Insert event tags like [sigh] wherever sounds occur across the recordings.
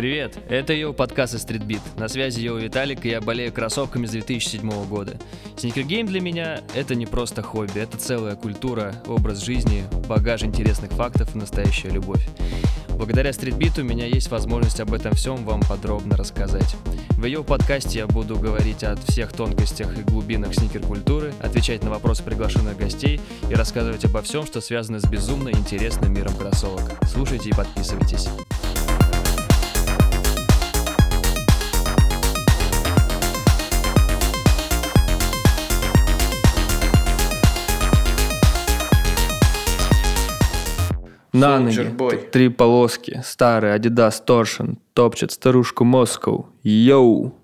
Привет, это Йоу подкаст из Streetbeat. На связи Йоу Виталик, и я болею кроссовками с 2007 года. Sneaker game для меня — это не просто хобби, это целая культура, образ жизни, багаж интересных фактов и настоящая любовь. Благодаря Streetbeat у у меня есть возможность об этом всем вам подробно рассказать. В Йоу подкасте я буду говорить о всех тонкостях и глубинах sneaker культуры, отвечать на вопросы приглашенных гостей и рассказывать обо всем, что связано с безумно интересным миром кроссовок. Слушайте и подписывайтесь. На ноги, три полоски, старый Adidas Torsion, топчет старушку Москву. Йоу!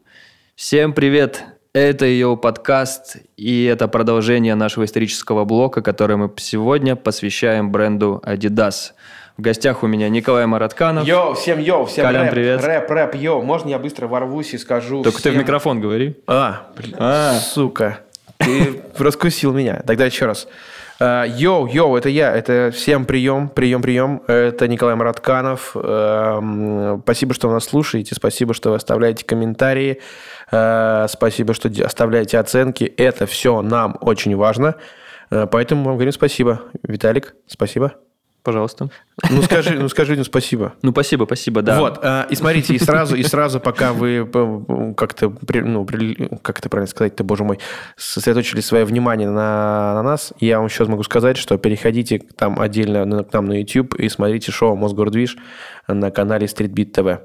Всем привет! Это Йоу подкаст, и это продолжение нашего исторического блока, который мы сегодня посвящаем бренду Adidas. В гостях у меня Николай Маратканов. Йоу, всем йоу, всем Колян, рэп, привет. рэп, рэп, йоу. Можно я быстро ворвусь и скажу Только ты в всем- микрофон говори. А, блин, А. сука. Ты раскусил меня. Тогда еще раз. А, Йоу, йоу, это я. Это всем прием, прием, прием. Это Николай Маратканов. Эм, Спасибо, что нас слушаете. Спасибо, что вы оставляете комментарии. Э, Спасибо, что оставляете оценки. Это все нам очень важно. Э, Поэтому мы вам говорим спасибо. Виталик, спасибо. Пожалуйста. Ну скажи, ну скажи им спасибо. Ну, спасибо, спасибо, да. Вот, а, и смотрите, и сразу, и сразу, пока вы п- как-то, ну, как это правильно сказать-то, боже мой, сосредоточили свое внимание на, на нас, я вам сейчас могу сказать, что переходите там отдельно к нам на YouTube и смотрите шоу «Мосгордвиж» на канале Streetbeat TV.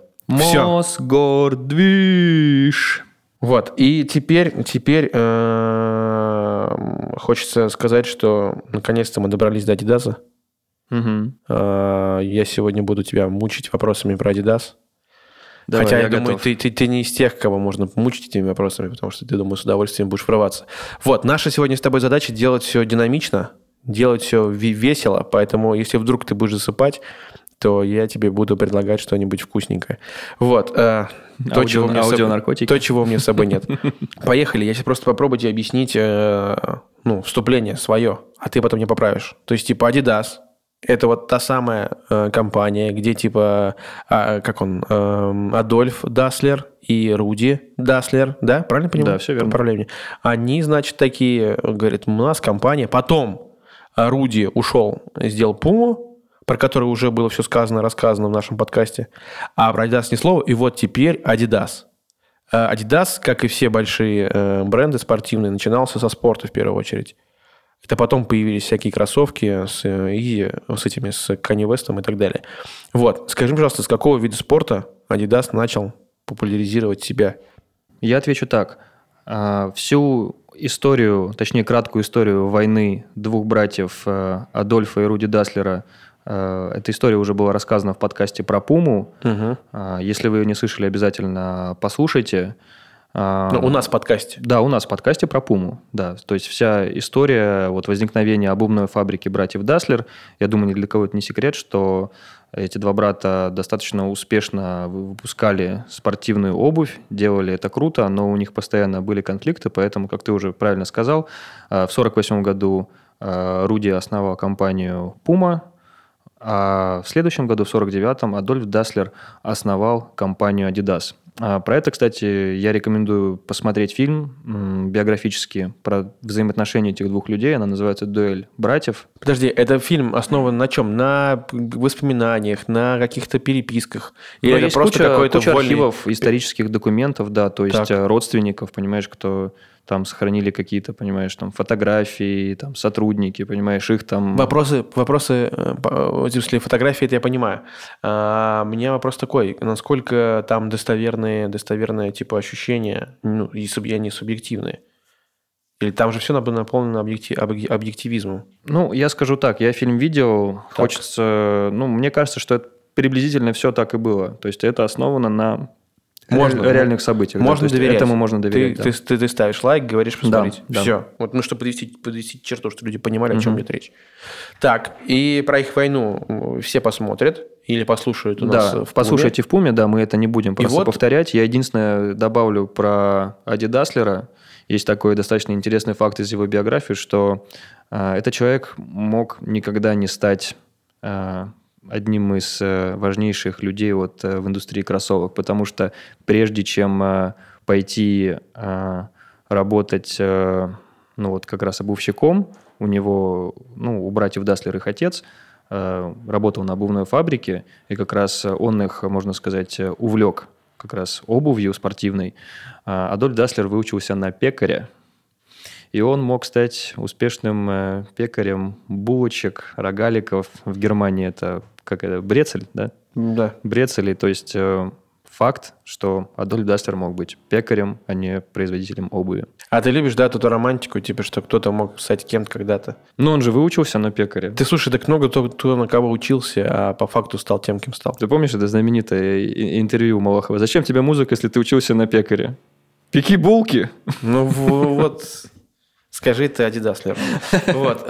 Мосгордвиж. Вот, и теперь, теперь э, хочется сказать, что наконец-то мы добрались до Адидаса. Э, Я сегодня буду тебя мучить вопросами про Adidas. Давай, Хотя я, я думаю, ты, ты, ты не из тех, кого можно мучить этими вопросами, потому что ты, думаю, с удовольствием будешь врываться. Вот, наша сегодня с тобой задача делать все динамично, делать все весело, поэтому если вдруг ты будешь засыпать, то я тебе буду предлагать что-нибудь вкусненькое. Вот. э, то, Аудио- чего мне с собой- аудионаркотики. то, чего у меня с собой нет. [laughs] Поехали. Я сейчас просто попробую тебе объяснить э, ну, вступление свое, а ты потом мне поправишь. То есть, типа, Adidas – это вот та самая э, компания, где, типа, а, как он, эм, Адольф Даслер и Руди Даслер, да? Правильно понимаю? Да, всё верно. Меня. Они, значит, такие, говорят, у нас компания. Потом э, Руди ушел, сделал Пуму, про который уже было все сказано, рассказано в нашем подкасте. А про Adidas ни слова. И вот теперь Adidas. Э, Adidas, как и все большие э, бренды спортивные, начинался со спорта в первую очередь. Это потом появились всякие кроссовки с, э, Yeezy, с этими, с Kanye West и так далее. Вот. Скажи, пожалуйста, с какого вида спорта Adidas начал популяризировать себя? Я отвечу так. А, Всю историю, точнее, краткую историю войны двух братьев э, Адольфа и Руди Даслера, э, эта история уже была рассказана в подкасте про Пуму. А, Если вы ее не слышали, обязательно послушайте. А, Ну, у нас в подкасте. Да, у нас в подкасте про Пуму, да. То есть вся история вот возникновения обувной фабрики братьев Даслер, я думаю, ни для кого это не секрет, что эти два брата достаточно успешно вы- выпускали спортивную обувь, делали это круто, но у них постоянно были конфликты, поэтому, как ты уже правильно сказал, э, в 1948 году э, Руди основал компанию Puma, а в следующем году, в 49-м, Адольф Даслер основал компанию Adidas. А Про это, кстати, я рекомендую посмотреть фильм биографический про взаимоотношения этих двух людей. Она называется «Дуэль братьев». Подожди, это фильм основан на чем? На воспоминаниях, на каких-то переписках? Или Но это есть просто куча, какой-то куча вольный- архивов исторических документов, да, то есть Так. э, родственников, понимаешь, кто там сохранили какие-то, понимаешь, там фотографии, там сотрудники, понимаешь, их там... Вопросы, вопросы, э, в смысле фотографии, это я понимаю. А, у меня вопрос такой, насколько там достоверные, достоверные типа ощущения, ну, и они субъективные? Или там же все наполнено объекти- объ- объективизмом? Ну, я скажу так, я фильм видел, хочется, ну, мне кажется, что это приблизительно все так и было. То есть это основано на Можно. реаль- реальных событиях. да, Можно есть доверять. Этому можно доверять. Ты, да. ты, ты- ты ставишь лайк, говоришь посмотреть. да. Все. Вот, ну, чтобы подвести, подвести черту, чтобы люди понимали, о чем идет речь. Так, и про их войну м, все посмотрят или послушают у нас да, в послушайте в Пуме, да, мы это не будем просто вот- повторять. Я единственное добавлю про Ади Даслера. Есть такой достаточно интересный факт из его биографии, что э, этот человек мог никогда не стать э, одним из э, важнейших людей вот э, в индустрии кроссовок, потому что прежде чем э, пойти работать, ну вот как раз обувщиком, у него, ну, у братьев Даслер их отец работал на обувной фабрике, и как раз он их, можно сказать, увлек как раз обувью спортивной. Адольф Даслер выучился на пекаря, и он мог стать успешным пекарем булочек, рогаликов. В Германии это как это, брецель, да? Да. Брецели, то есть э, факт, что Адольф Даслер мог быть пекарем, а не производителем обуви. А ты любишь, да, эту романтику, типа, что кто-то мог стать кем-то когда-то? Ну, он же выучился на пекаре. Ты слушай, так много кто, кто на кого учился, а по факту стал тем, кем стал. Ты помнишь это знаменитое интервью Малахова? Зачем тебе музыка, если ты учился на пекаре? Пеки булки. Ну, вот Скажи ты Адидаслер. [laughs] Вот.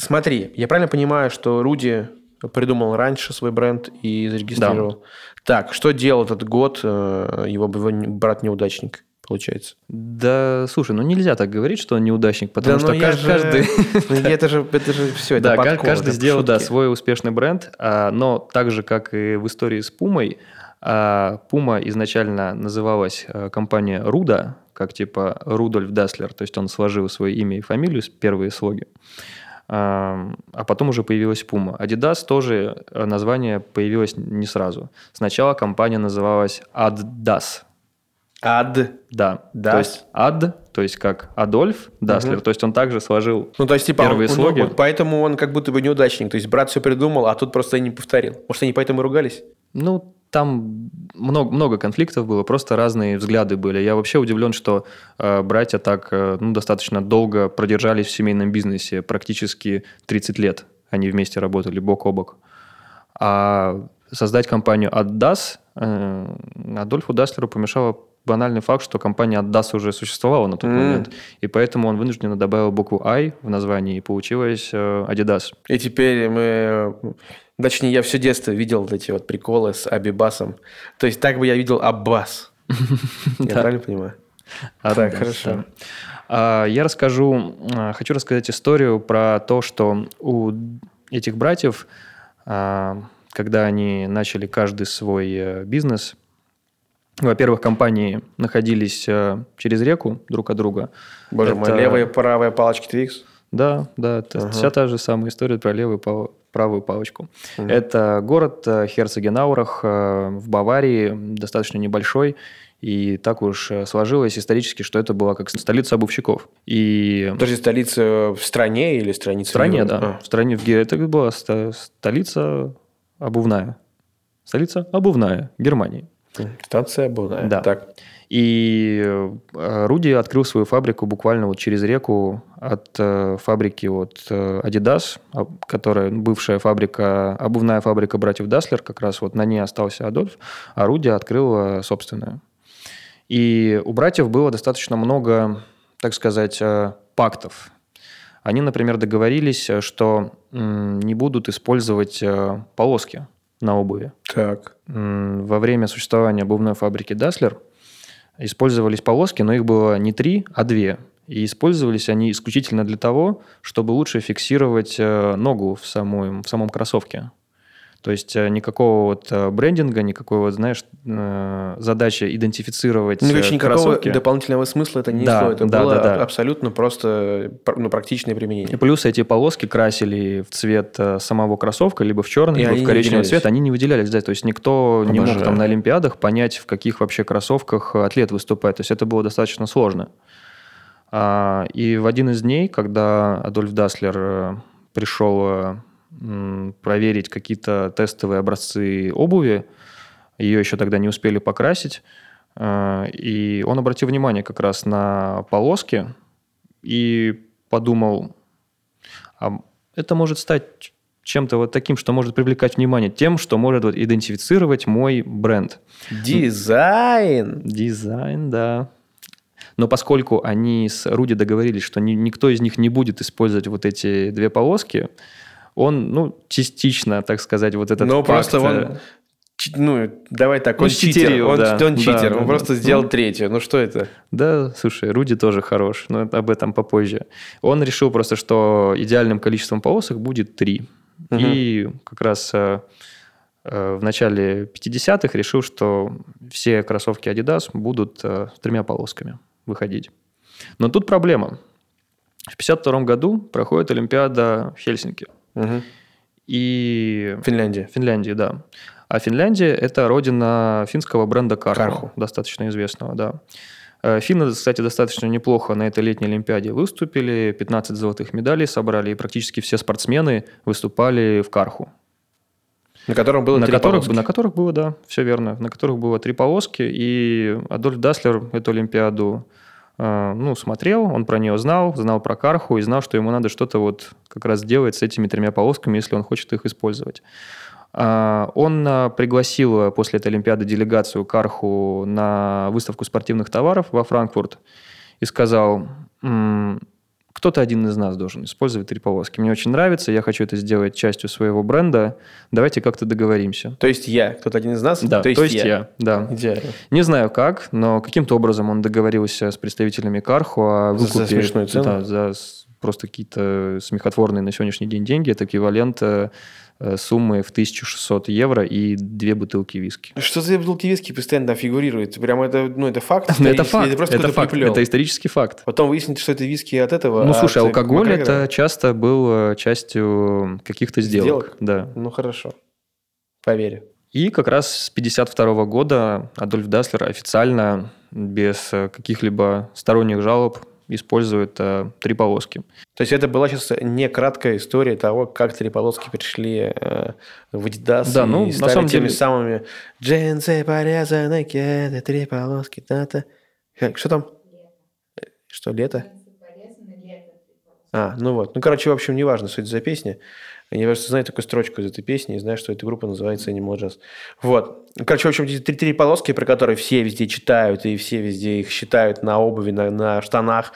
Смотри, я правильно понимаю, что Руди придумал раньше свой бренд и зарегистрировал? Да. Так, что делал этот год э, его брат-неудачник? получается. Да, слушай, ну нельзя так говорить, что он неудачник, потому да, что каждый... каждый... Ну, это же, это же все, это Да, подкол, каждый это сделал, да, свой успешный бренд, а, но так же, как и в истории с Пумой, а, Пума изначально называлась э, компания Руда, как типа Рудольф Даслер, то есть он сложил свое имя и фамилию, первые слоги. А, потом уже появилась Puma. Adidas тоже э, название появилось не сразу. Сначала компания называлась Addas. Ад. Да. Das. То есть Ад, то есть как Адольф Даслер, угу. то есть он также сложил ну, то есть, типа, первые он, слоги. Ну, поэтому он как будто бы неудачник. То есть брат все придумал, а тут просто не повторил. Может, они поэтому и ругались? Ну, там много, много конфликтов было, просто разные взгляды были. Я вообще удивлен, что э, братья так э, ну, достаточно долго продержались в семейном бизнесе, практически 30 лет они вместе работали бок о бок. А создать компанию Аддас э, Адольфу Даслеру помешало банальный факт, что компания Аддас уже существовала на тот mm. момент, и поэтому он вынужденно добавил букву I в названии, и получилось э, Adidas. И теперь мы Точнее, я все детство видел вот эти вот приколы с Абибасом. То есть так бы я видел Аббас. [laughs] Я правильно понимаю? Так, хорошо. А, я расскажу, а, хочу рассказать историю про то, что у этих братьев, а, когда они начали каждый свой э, бизнес, во-первых, компании находились э, через реку друг от друга. Боже мой, левая и правая палочки Твикс? Да, да, это вся та же самая история про левую правую палочку. Угу. Это город э, Херцегенаурах э, в Баварии, достаточно небольшой, и так уж сложилось исторически, что это была как столица обувщиков. И... Подожди, столица в стране или страница? В стране, да. А. В стране, в... это была столица обувная. Столица обувная Германии. Станция обувная. Да. Так. И э, Руди открыл свою фабрику буквально вот через реку от э, фабрики вот э, Adidas, а, которая бывшая фабрика, обувная фабрика братьев Даслер, как раз вот на ней остался Адольф, а Руди открыл собственную. И у братьев было достаточно много, так сказать, пактов. Они, например, договорились, что не будут использовать полоски на обуви. Так. Во время существования обувной фабрики Даслер – использовались полоски, но их было не три, а две. И использовались они исключительно для того, чтобы лучше фиксировать э, ногу в самом, в самом кроссовке. То есть э, никакого вот э, брендинга, никакой вот, знаешь, задачи идентифицировать ну, короче, никакого дополнительного смысла это не да, несло. Это да, было да, да. абсолютно просто ну, практичное применение. И плюс эти полоски красили в цвет самого кроссовка, либо в черный, и либо в коричневый цвет. Они не выделялись. Да, то есть никто Обожаю. не мог там на Олимпиадах понять, в каких вообще кроссовках атлет выступает. То есть это было достаточно сложно. А, и в один из дней, когда Адольф Даслер пришел проверить какие-то тестовые образцы обуви. Ее еще тогда не успели покрасить. А, и он обратил внимание как раз на полоски и подумал, а это может стать чем-то вот таким, что может привлекать внимание, тем, что может вот идентифицировать мой бренд. Дизайн! Дизайн, да. Но поскольку они с Руди договорились, что ни, никто из них не будет использовать вот эти две полоски, он, ну, частично, так сказать, вот этот Но просто он э, ну, давай так, он, читер, читерил, он, да. он читер, да, он да, просто да. сделал третью. Ну, что это? Да, слушай, Руди тоже хорош, но об этом попозже. Он решил просто, что идеальным количеством полосок будет три. Угу. И как раз э, э, в начале 50-х решил, что все кроссовки Adidas будут э, с тремя полосками выходить. Но тут проблема. В 52 году проходит Олимпиада в Хельсинки. Угу. И... Финляндия. Финляндия, да. А Финляндия – это родина финского бренда Карху, Карху. достаточно известного, да. Э, Финны, кстати, достаточно неплохо на этой летней Олимпиаде выступили, 15 золотых медалей собрали, и практически все спортсмены выступали в Карху. На котором было на три которых, полоски. на которых было, да, все верно, на которых было три полоски, и Адольф Даслер эту Олимпиаду ну, смотрел, он про нее знал, знал про Карху и знал, что ему надо что-то вот как раз делать с этими тремя полосками, если он хочет их использовать. А, Он а, пригласил а, после этой Олимпиады делегацию Карху на выставку спортивных товаров во Франкфурт и сказал, «М, кто-то один из нас должен использовать три полоски. Мне очень нравится, я хочу это сделать частью своего бренда. Давайте как-то договоримся. То есть я, кто-то один из нас? Да, то есть, я. да. Идеально. Не знаю как, но каким-то образом он договорился с представителями Карху о За выкупе. смешную цену? Да, за просто какие-то смехотворные на сегодняшний день деньги. Это эквивалент э, суммы в 1600 евро и две бутылки виски. Что за бутылки виски постоянно там фигурирует? Прямо это, ну, это факт? [laughs] Ну, это факт, Или просто это факт, приплел? это исторический факт. Потом выяснится, что это виски от этого. Ну, а слушай, алкоголь Макгрегора? это часто был э, частью каких-то сделок. Сделок? Да. Ну, хорошо. Поверю. И как раз с 52 года Адольф Даслер официально, без э, каких-либо сторонних жалоб, использует э, три полоски. То есть это была сейчас не краткая история того, как три полоски пришли э, в Adidas Да, и ну, на стали самом теми деле- самыми джинсы порезаны, кеды, три полоски. Как, Что там? Что, лето? А, ну вот. Ну, короче, в общем, неважно, что это за песня. Я просто знаю такую строчку из этой песни и знаю, что эта группа называется Animal Jazz. Вот. Короче, в общем, эти три, три полоски, про которые все везде читают, и все везде их считают на обуви, на, на штанах.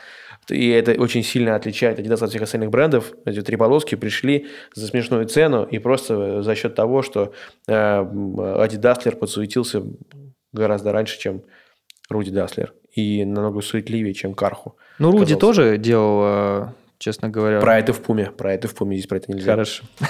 И это очень сильно отличает Adidas от всех остальных брендов. Эти три полоски пришли за смешную цену и просто за счет того, что э, Adidas подсуетился гораздо раньше, чем Руди Даслер. И намного суетливее, чем Карху. Ну, Руди тоже делал, э, честно говоря... Про это в Пуме. Про это в Пуме. Здесь про это нельзя. Хорошо. [laughs]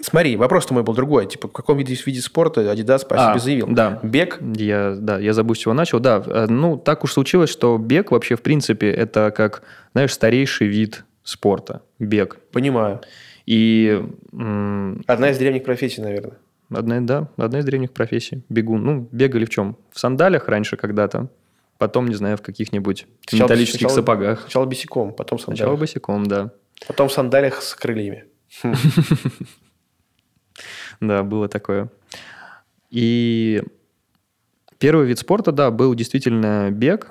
Смотри, вопрос-то мой был другой. Типа, в каком виде, виде спорта Adidas по А, себе заявил? да. Бег? Я, да, я забыл, с чего начал. Да, э, ну, так уж случилось, что бег вообще, в принципе, это как, знаешь, старейший вид спорта. Бег. Понимаю. И Одна из древних профессий, наверное. одна, да, одна из древних профессий. Бегун. Ну, бегали в чем? В сандалях раньше когда-то. Потом, не знаю, в каких-нибудь Сначала- металлических сначала- сапогах. Сначала босиком, потом в Сначала сандалях. босиком, да. Потом в сандалях с крыльями. [laughs] Да, было такое. И первый вид спорта, да, был действительно бег,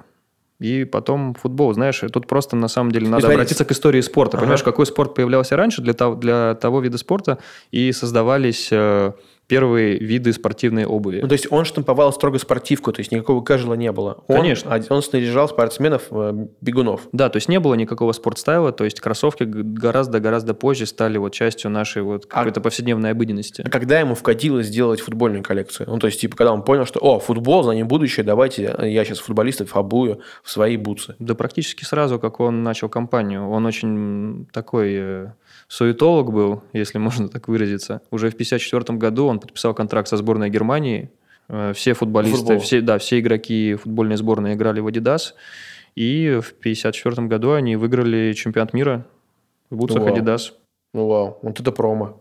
и потом футбол. Знаешь, тут просто на самом деле надо смотри, обратиться к истории спорта. Ага. Понимаешь, какой спорт появлялся раньше для того, для того вида спорта, и создавались э, первые виды спортивной обуви. Ну, то есть он штамповал строго спортивку, то есть никакого кажела не было. Он, Конечно. а- Он снаряжал спортсменов, э, бегунов. Да, то есть не было никакого спортстайла, то есть кроссовки гораздо-гораздо позже стали вот частью нашей вот А- какой-то повседневной обыденности. А когда ему вкатило сделать футбольную коллекцию? Ну, то есть, типа, когда он понял, что, о, футбол, за ним будущее, давайте я сейчас футболистов обую в свои бутсы. Да практически сразу, как он начал кампанию. Он очень такой э, суетолог был, если [laughs] можно так выразиться. Уже в 1954 году он подписал контракт со сборной Германии. Э, Все футболисты, Футбол. все, да, все игроки футбольной сборной играли в Adidas. И в 1954 году они выиграли чемпионат мира в бутсах Вау. Adidas. Ну, вау, вот это промо.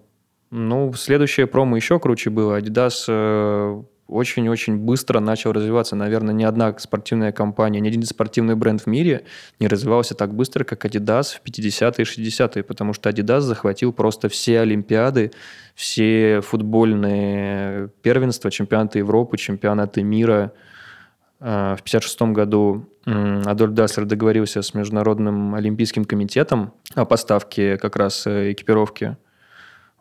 Ну, следующее промо еще круче было. Adidas э, очень-очень быстро начал развиваться. Наверное, ни одна спортивная компания, ни один спортивный бренд в мире не развивался так быстро, как Adidas в 50-е и 60-е, потому что Adidas захватил просто все Олимпиады, все футбольные первенства, чемпионаты Европы, чемпионаты мира. Э, В 1956 году Адольф Даслер договорился с Международным олимпийским комитетом о поставке как раз э, экипировки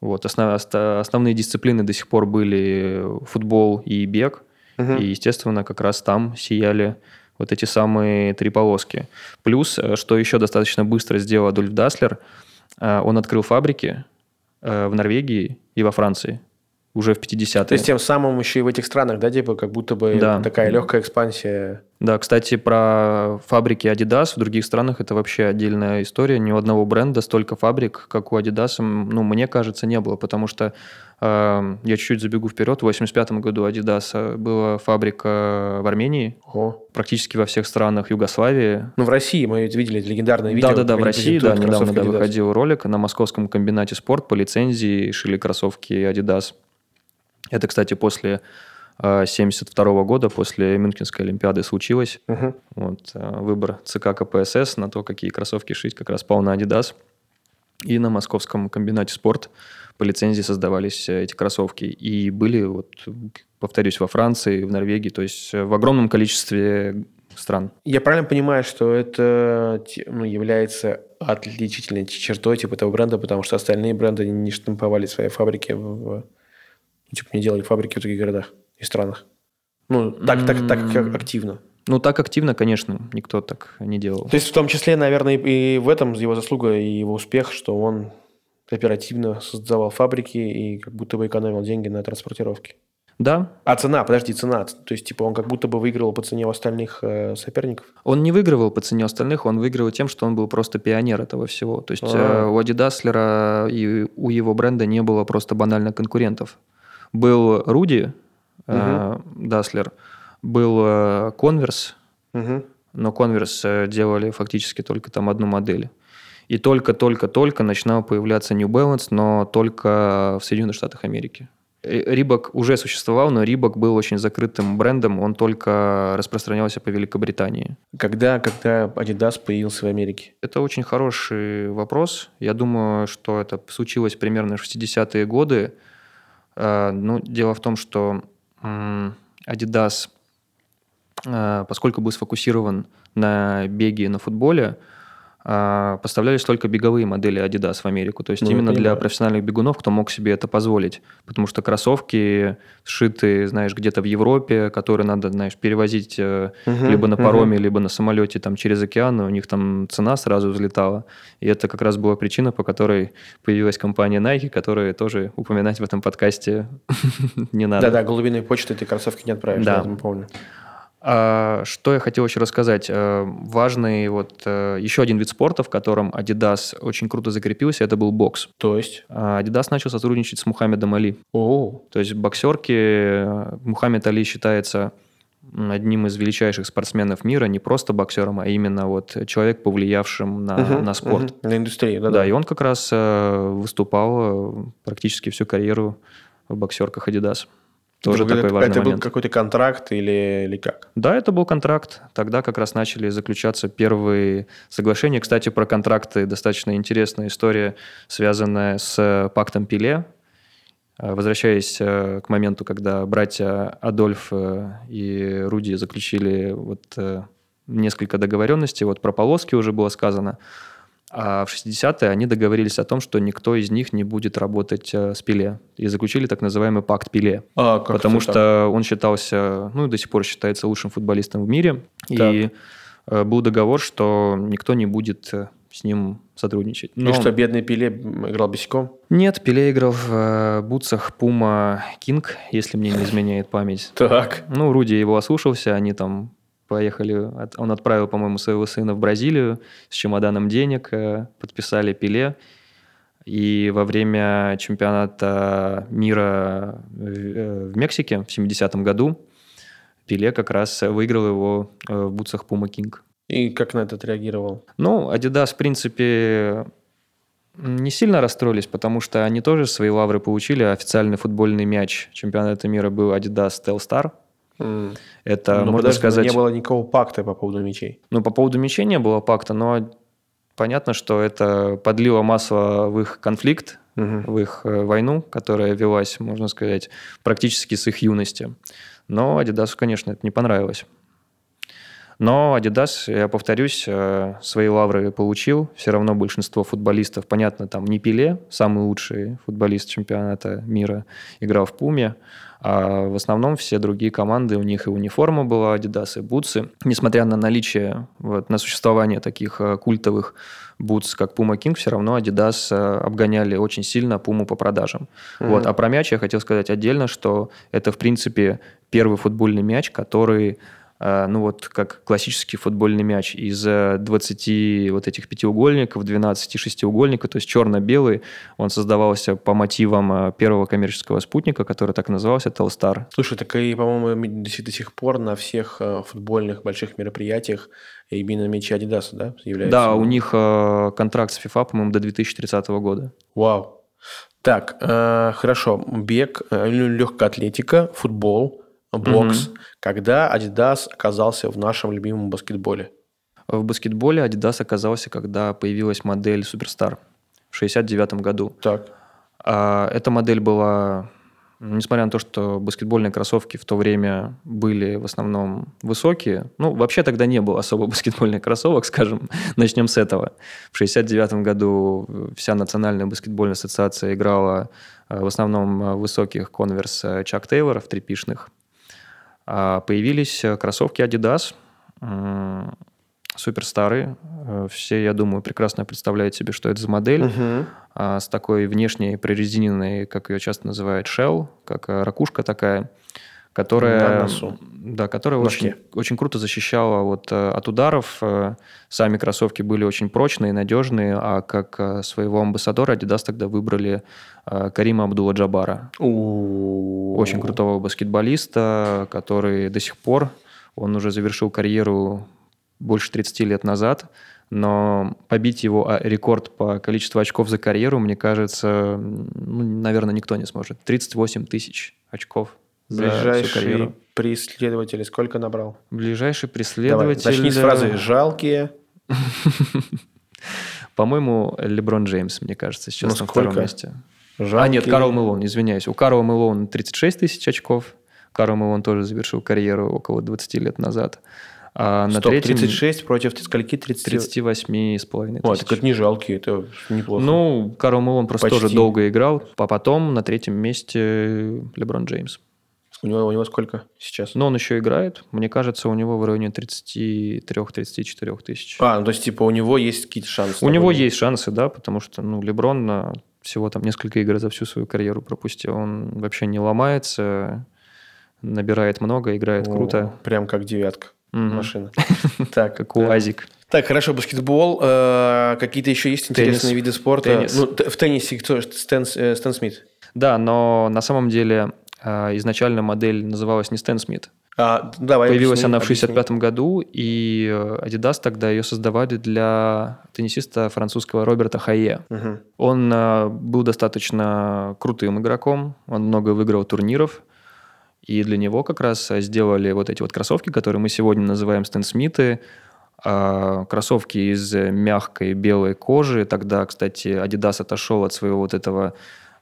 вот, основ- основные дисциплины до сих пор были футбол и бег. Мгм. И, естественно, как раз там сияли вот эти самые три полоски. Плюс, э, что еще достаточно быстро сделал Адольф Даслер, э, он открыл фабрики э, в Норвегии и во Франции. Уже в 50-е. То есть тем самым еще и в этих странах, да, типа как будто бы Да. такая легкая экспансия. Да, кстати, про фабрики Adidas в других странах это вообще отдельная история. Ни у одного бренда столько фабрик, как у Adidas, ну, мне кажется, не было, потому что э, я чуть-чуть забегу вперед. В 85 году Adidas была фабрика в Армении, О. практически во всех странах Югославии. Ну, в России мы ведь видели легендарное видео. Да-да-да, в России, да, недавно да, выходил ролик на московском комбинате спорт по лицензии шили кроссовки Adidas. Это, кстати, после 1972 года, после Мюнхенской Олимпиады случилось. Мгм. Вот, э, выбор ЦК КПСС на то, какие кроссовки шить, как раз пал на Adidas. И на московском комбинате спорт по лицензии создавались э, эти кроссовки. И были, вот, повторюсь, во Франции, в Норвегии, то есть э, в огромном количестве стран. Я правильно понимаю, что это ну, является отличительной чертой типа этого бренда, потому что остальные бренды не штамповали свои фабрики, в, типа не делали фабрики в других городах и странах. Ну, так, так, так активно. Ну, так активно, конечно, никто так не делал. То есть, в том числе, наверное, и в этом его заслуга и его успех, что он оперативно создавал фабрики и как будто бы экономил деньги на транспортировке. Да, А цена, подожди, цена. То есть, типа, он как будто бы выигрывал по цене у остальных э, соперников. Он не выигрывал по цене остальных, он выигрывал тем, что он был просто пионер этого всего. То есть А. э, у Адидаслера и у его бренда не было просто банально конкурентов. Был Руди э, Даслер, был э, Конверс, Мгм. но Конверс э, делали фактически только там одну модель. И только-только-только начинал появляться New Balance, но только в Соединенных Штатах Америки. Рибок уже существовал, но Рибок был очень закрытым брендом, он только распространялся по Великобритании. Когда, когда Adidas появился в Америке? Это очень хороший вопрос. Я думаю, что это случилось примерно в 60-е годы. Э, Ну, дело в том, что Adidas, э, поскольку был сфокусирован на беге и на футболе, поставлялись только беговые модели Adidas в Америку. То есть Ну, именно для профессиональных бегунов, кто мог себе это позволить. Потому что кроссовки сшиты, знаешь, где-то в Европе, которые надо, знаешь, перевозить Мгм, либо на пароме, либо на самолете там через океан, у них там цена сразу взлетала. И это как раз была причина, по которой появилась компания Nike, которую тоже упоминать в этом подкасте [laughs] не надо. Да-да, голубиной почты ты кроссовки не отправишь, Да. я помню. А, что я хотел еще рассказать? Э, Важный вот э, еще один вид спорта, в котором Adidas очень круто закрепился, это был бокс. То есть? А, Adidas начал сотрудничать с Мухаммедом Али. О, То есть боксерки, э, Мухаммед Али считается одним из величайших спортсменов мира, не просто боксером, а именно вот человек, повлиявшим на, Мгм, на спорт. мгм, На индустрию, Да, да-да. и он как раз выступал практически всю карьеру в боксерках Adidas. Тоже это, такой это- важный это был момент. какой-то контракт или, или как? Да, это был контракт. Тогда как раз начали заключаться первые соглашения. Кстати, про контракты достаточно интересная история, связанная с э, пактом Пиле. Э, Возвращаясь э, к моменту, когда братья Адольф и Руди заключили вот несколько договоренностей, вот про полоски уже было сказано, а в 60-е они договорились о том, что никто из них не будет работать э, с Пиле. И заключили так называемый пакт Пиле. А, потому это так? что он считался, ну и до сих пор считается лучшим футболистом в мире. И э, был договор, что никто не будет э, с ним сотрудничать. И Но- что, бедный Пеле играл босиком? Нет, Пеле играл в бутсах Puma King, если мне не изменяет память. Так. Ну, Руди его ослушался, они там поехали, он отправил, по-моему, своего сына в Бразилию с чемоданом денег, э, подписали Пеле. И во время чемпионата мира в э, в Мексике в 70-м году Пеле как раз выиграл его э, в бутсах Puma King. И как на это отреагировал? Ну, Adidas, в принципе, не сильно расстроились, потому что они тоже свои лавры получили. Официальный футбольный мяч чемпионата мира был Adidas Telstar. Это, Ну, можно подожди, сказать... Не было никакого пакта по поводу мечей. Ну, по поводу мячей не было пакта, но понятно, что это подлило масло в их конфликт, Мгм. в их э, войну, которая велась, можно сказать, практически с их юности. Но Adidas, конечно, это не понравилось. Но Adidas, я повторюсь, э, свои лавры получил. Все равно большинство футболистов, понятно, там не Пеле, самый лучший футболист чемпионата мира, играл в Пуме. А в основном все другие команды, у них и униформа была Adidas, и бутсы. Несмотря на наличие, вот, на существование таких э, культовых бутс, как Puma King, все равно Adidas э, обгоняли очень сильно Puma по продажам. Mm-hmm. Вот. А про мяч я хотел сказать отдельно, что это, в принципе, первый футбольный мяч, который ну вот как классический футбольный мяч из 20 вот этих пятиугольников, 12 шестиугольников, то есть черно-белый, он создавался по мотивам э, первого коммерческого спутника, который так и назывался, Телстар. Слушай, так и, по-моему, до сих пор на всех э, футбольных больших мероприятиях именно мячи Adidas, да, являются? Да, у них контракт с FIFA, по-моему, до 2030 года. Вау. Так, э, хорошо. Бег, э, легкая атлетика, футбол, бокс, угу. когда Adidas оказался в нашем любимом баскетболе? В баскетболе Adidas оказался, когда появилась модель Superstar в 69 году. Так. А, эта модель была, несмотря на то, что баскетбольные кроссовки в то время были в основном высокие, ну, вообще тогда не было особо [laughs] баскетбольных кроссовок, скажем, начнем с этого. В 69 году вся Национальная баскетбольная ассоциация играла э, в основном э, высоких конверс Чак Тейлоров, трепишных. А появились э, кроссовки Adidas, супер старые. Э, все, я думаю, прекрасно представляют себе, что это за модель. Угу. С такой внешней прорезиненной, как ее часто называют, shell, как э, ракушка такая которая, да, которая очень, очень круто защищала вот, э, от ударов. Э, сами кроссовки были очень прочные, надежные, а как э, своего амбассадора Adidas тогда выбрали Карима Абдула-Джабара. Очень крутого баскетболиста, который до сих пор, он уже завершил карьеру больше 30 лет назад, но побить его а, рекорд по количеству очков за карьеру, мне кажется, ну, наверное, никто не сможет. 38 тысяч очков. Ближайший преследователь сколько набрал? Ближайший преследователь... Давай, начни с фразы «жалкие». [laughs] По-моему, Леброн Джеймс, мне кажется, сейчас ну, на втором месте. Жалкие. А, нет, Карл Мэлон, извиняюсь. У Карла Мэлон 36 тысяч очков. Карл Мэлон тоже завершил карьеру около 20 лет назад. А на Стоп, третьем... 36 против скольки? 30... 38 с половиной тысяч. так это не жалкие, это неплохо. Ну, Карл Мэлон просто Почти. тоже долго играл. А потом на третьем месте Леброн Джеймс. У него, у него сколько сейчас? Но он еще играет. Мне кажется, у него в районе 33-34 тысяч. А, ну то есть, типа, у него есть какие-то шансы? У него есть шансы, да, потому что, ну, Леброн на всего там несколько игр за всю свою карьеру пропустил. Он вообще не ломается, набирает много, играет О, круто. Прям как девятка угу. машина. [laughs] Так, как УАЗик. Так, хорошо, баскетбол. Э, какие-то еще есть интересные виды спорта? Ну, в теннисе кто? Стэн, э, Стэн Смит. Да, но на самом деле изначально модель называлась не Стэн Смит. А, давай Появилась объясни, она в 65 году, и э, Adidas тогда ее создавали для теннисиста французского Роберта Хайе. Угу. Он э, был достаточно крутым игроком, он много выиграл турниров, и для него как раз сделали вот эти вот кроссовки, которые мы сегодня называем Стэн Смиты, а, кроссовки из мягкой белой кожи. Тогда, кстати, Adidas отошел от своего вот этого а,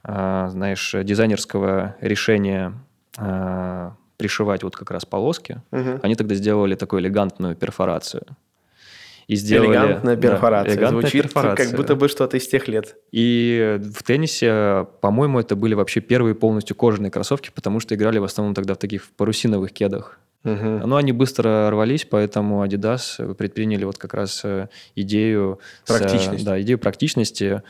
знаешь, дизайнерского решения а, пришивать вот как раз полоски, угу. они тогда сделали такую элегантную перфорацию. И сделали, элегантная перфорация. Да, элегантная Звучит перфорация. как будто бы что-то из тех лет. И в теннисе, по-моему, это были вообще первые полностью кожаные кроссовки, потому что играли в основном тогда в таких парусиновых кедах. Угу. Но они быстро рвались, поэтому Adidas предприняли вот как раз э, идею... Практичности. С, да, идею практичности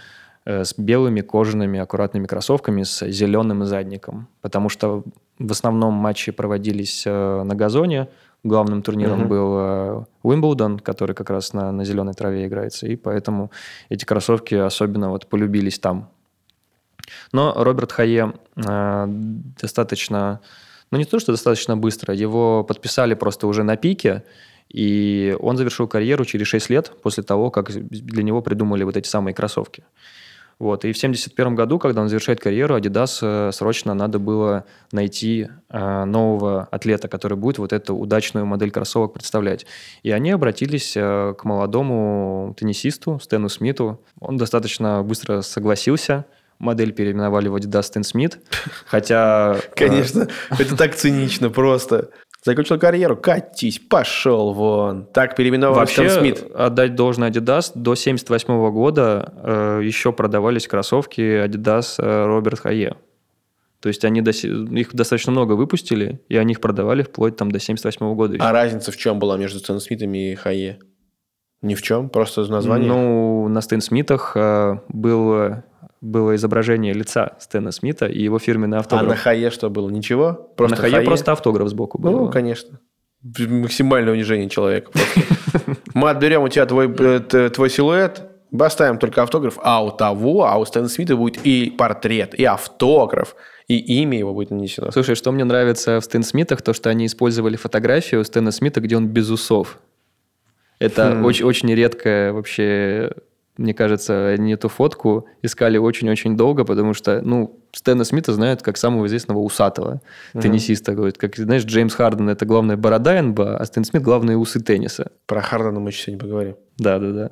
с белыми кожаными аккуратными кроссовками с зеленым задником, потому что в основном матчи проводились э, на газоне. Главным турниром mm-hmm. был Уимблдон, который как раз на, на зеленой траве играется, и поэтому эти кроссовки особенно вот полюбились там. Но Роберт Хае э, достаточно, ну не то, что достаточно быстро, его подписали просто уже на пике, и он завершил карьеру через 6 лет после того, как для него придумали вот эти самые кроссовки. Вот. И в 1971 году, когда он завершает карьеру, Adidas э, срочно надо было найти э, нового атлета, который будет вот эту удачную модель кроссовок представлять. И они обратились э, к молодому теннисисту Стэну Смиту. Он достаточно быстро согласился, модель переименовали в Adidas Stan Smith, хотя... Конечно, это так цинично просто. Закончил карьеру, катись, пошел вон. Так переименовал Вообще, Смит. отдать должное Adidas, до 78 года э, еще продавались кроссовки Adidas э, Роберт Хае. То есть они до, их достаточно много выпустили, и они их продавали вплоть там до 78 года. А разница в чем была между Стэн Смитами и Хайе? Ни в чем, просто название? Ну, на Стэн Смитах э, было, было изображение лица Стэна Смита и его фирменный автограф. А на Хайе что было? Ничего? Просто на Хайе, Хайе просто автограф сбоку был. Ну, конечно. Максимальное унижение человека. [laughs] Мы отберем у тебя твой, э, твой силуэт, Поставим только автограф, а у того, а у Стэна Смита будет и портрет, и автограф, и имя его будет нанесено. Слушай, что мне нравится в Стэн Смитах, то, что они использовали фотографию Стэна Смита, где он без усов. Это хм. очень, очень редкое вообще, мне кажется, они эту фотку искали очень-очень долго, потому что, ну, Стэна Смита знают как самого известного усатого угу. теннисиста. Как, знаешь, Джеймс Харден – это главная борода НБА, а Стэн Смит – главные усы тенниса. Про Хардена мы еще сегодня поговорим. Да-да-да.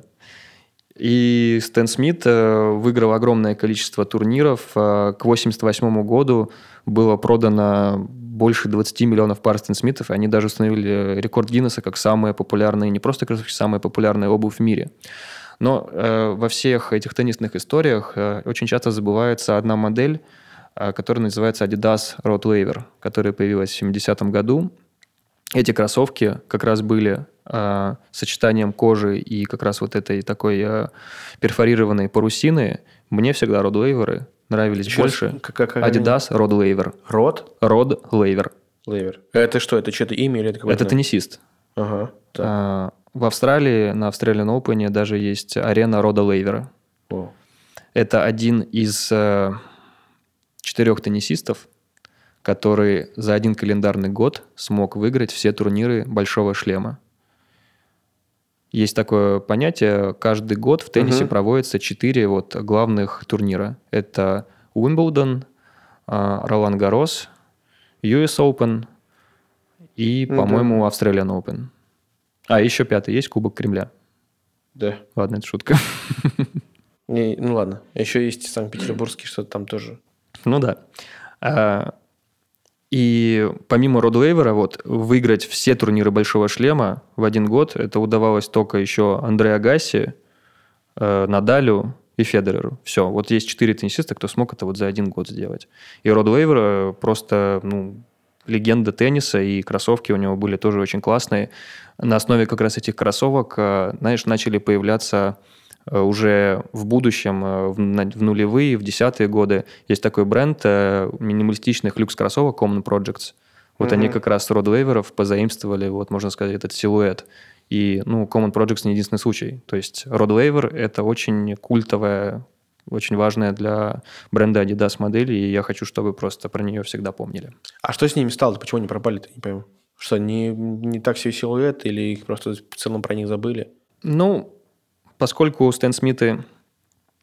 И Стэн Смит э, выиграл огромное количество турниров. Э, к 1988 году было продано больше 20 миллионов пар Стэн Смитов, и они даже установили рекорд Гиннесса как самые популярные, не просто кроссовки, самая популярная обувь в мире. Но э, во всех этих теннисных историях э, очень часто забывается одна модель, э, которая называется Adidas Road Waver, которая появилась в 70-м году. Эти кроссовки как раз были э, сочетанием кожи и как раз вот этой такой э, перфорированной парусины, мне всегда родлейверы нравились Сейчас, больше. Как, как, Adidas Род Лейвер. Род? Род Лейвер. Лейвер. Это что, это что-то имя или это какое-то? Это теннисист. Ага. А, в Австралии, на Australian Open даже есть арена Рода Лейвера. О. Это один из э, четырех теннисистов, который за один календарный год смог выиграть все турниры Большого шлема. Есть такое понятие, каждый год в теннисе угу. проводится четыре вот главных турнира. Это Уимблдон, Ролан Гарос, US Open и, ну, по-моему, да. Australian Open. А, еще пятый есть Кубок Кремля. Да. Ладно, это шутка. [laughs] Не, ну ладно. Еще есть Санкт-Петербургский, что-то там тоже. Ну да. А, и помимо Родвейвера, вот, выиграть все турниры Большого Шлема в один год, это удавалось только еще Андреа Агаси, э, Надалю и Федереру. Все, вот есть четыре теннисиста, кто смог это вот за один год сделать. И Родвейвер просто, ну, легенда тенниса, и кроссовки у него были тоже очень классные. На основе как раз этих кроссовок, э, знаешь, начали появляться Э, уже в будущем, э, в, нулевые, в десятые годы, есть такой бренд минималистичных люкс-кроссовок Common Projects. Вот mm-hmm. они как раз Род Вейверов позаимствовали, вот можно сказать, этот силуэт. И, ну, Common Projects не единственный случай. То есть Род Вейвер – это очень культовая, очень важная для бренда Adidas модель, и я хочу, чтобы просто про нее всегда помнили. А что с ними стало? Почему они пропали-то? Не пойму. Что, не, не так все силуэт или их просто в целом про них забыли? Ну, поскольку Стэн Смиты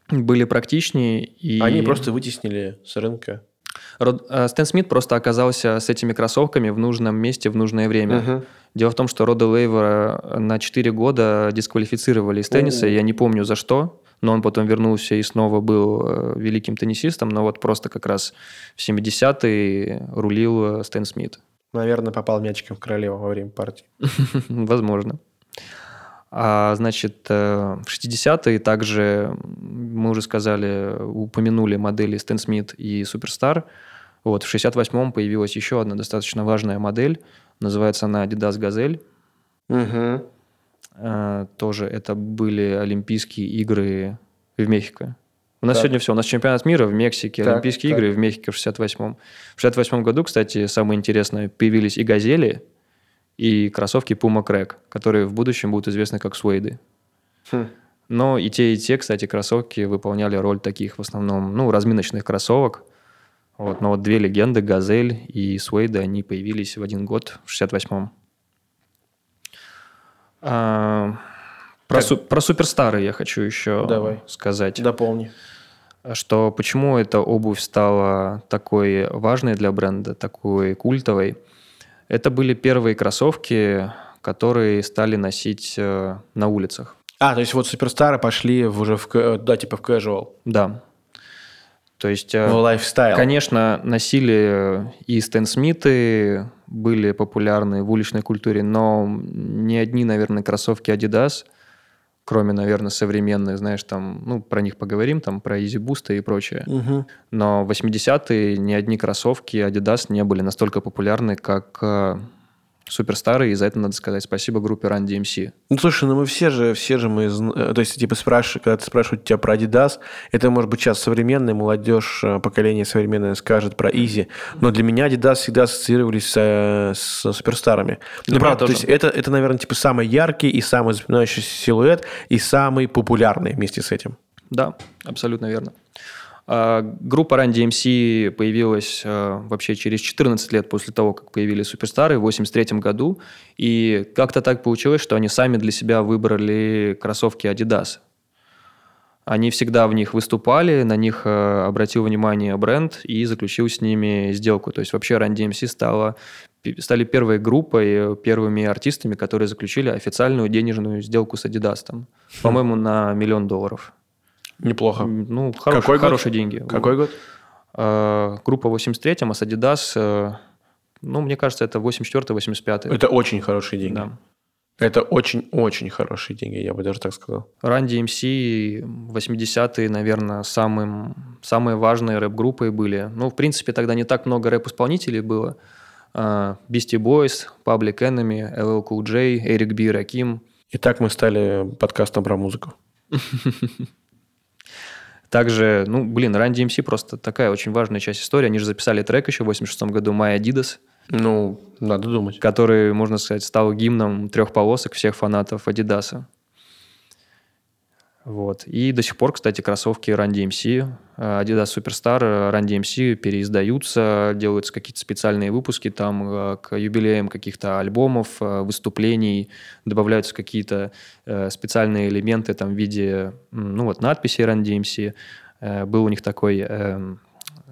были практичнее и... Они просто вытеснили с рынка. Род, э, Стэн Смит просто оказался с этими кроссовками в нужном месте в нужное время. Угу. Дело в том, что Рода Лейвера на 4 года дисквалифицировали из тенниса. У-у. Я не помню за что, но он потом вернулся и снова был э, великим теннисистом. Но вот просто как раз в 70-е рулил э, Стэн Смит. Наверное, попал мячиком в королеву во время партии. [laughs] Возможно. А, значит, э, в 60-е также, мы уже сказали, упомянули модели Stan Smith и Superstar. Вот, в 68-м появилась еще одна достаточно важная модель. Называется она Adidas Gazelle. Угу. А, тоже это были Олимпийские игры в Мехико. У нас так. сегодня все. У нас чемпионат мира в Мексике, так, Олимпийские так. игры в Мехике в 68-м. В 68 году, кстати, самое интересное, появились и газели, и кроссовки Puma Crack, которые в будущем будут известны как суэйды. Хм. Но и те, и те, кстати, кроссовки выполняли роль таких в основном, ну, разминочных кроссовок. Вот, но вот две легенды, Газель и Суэйды, они появились в один год, в 68-м. А, про, су, про суперстары я хочу еще Давай. сказать. Дополни. Что почему эта обувь стала такой важной для бренда, такой культовой – это были первые кроссовки, которые стали носить э, на улицах. А, то есть вот суперстары пошли уже в, да, типа в casual. Да. То есть... Э, в лайфстайл. Конечно, носили и Стэн Смиты, были популярны в уличной культуре, но ни одни, наверное, кроссовки Adidas, кроме, наверное, современных, знаешь, там, ну, про них поговорим, там, про Easy Boost и прочее. Мгм. Но в 80-е ни одни кроссовки Adidas не были настолько популярны, как суперстары, и за это надо сказать спасибо группе Run DMC. Ну, слушай, ну мы все же, все же мы, э, то есть, типа, спрашиваешь, когда ты спрашивают тебя про Adidas, это, может быть, сейчас современная молодежь, э, поколение современное скажет про Easy, но для меня Adidas всегда ассоциировались с, с суперстарами. Ну, правда, то есть, это, это, наверное, типа, самый яркий и самый запоминающийся силуэт, и самый популярный вместе с этим. Да, абсолютно верно. А, Группа Run DMC появилась э, вообще через 14 лет после того, как появились суперстары в 83 году. И как-то так получилось, что они сами для себя выбрали кроссовки Adidas. Они всегда в них выступали, на них э, обратил внимание бренд и заключил с ними сделку. То есть вообще Run DMC стала, стали первой группой, э, первыми артистами, которые заключили официальную денежную сделку с Adidas. Там, по-моему, на миллион долларов. Неплохо. Ну, хорош- Какой год? хорошие деньги. Какой год? Э, группа 83-м, а с Adidas, э, ну, мне кажется, это 84-85. Это очень хорошие деньги. Да. Это очень-очень хорошие деньги, я бы даже так сказал. Run DMC 80-е, наверное, самым, самые важные рэп-группой были. Ну, в принципе, тогда не так много рэп-исполнителей было. А, Beastie Boys, Public Enemy, LL Cool J, Эрик Би, Раким. И так мы стали подкастом про музыку. [laughs] Также, ну, блин, Run DMC просто такая очень важная часть истории. Они же записали трек еще в 86 году «My Adidas», Ну, надо думать. который, можно сказать, стал гимном трех полосок всех фанатов Адидаса. Вот. И до сих пор, кстати, кроссовки Run DMC, э, Adidas Superstar, э, Run DMC переиздаются, делаются какие-то специальные выпуски там э, к юбилеям каких-то альбомов, выступлений, добавляются какие-то специальные элементы там в виде, ну вот, надписи Run DMC. Был у них такой эм,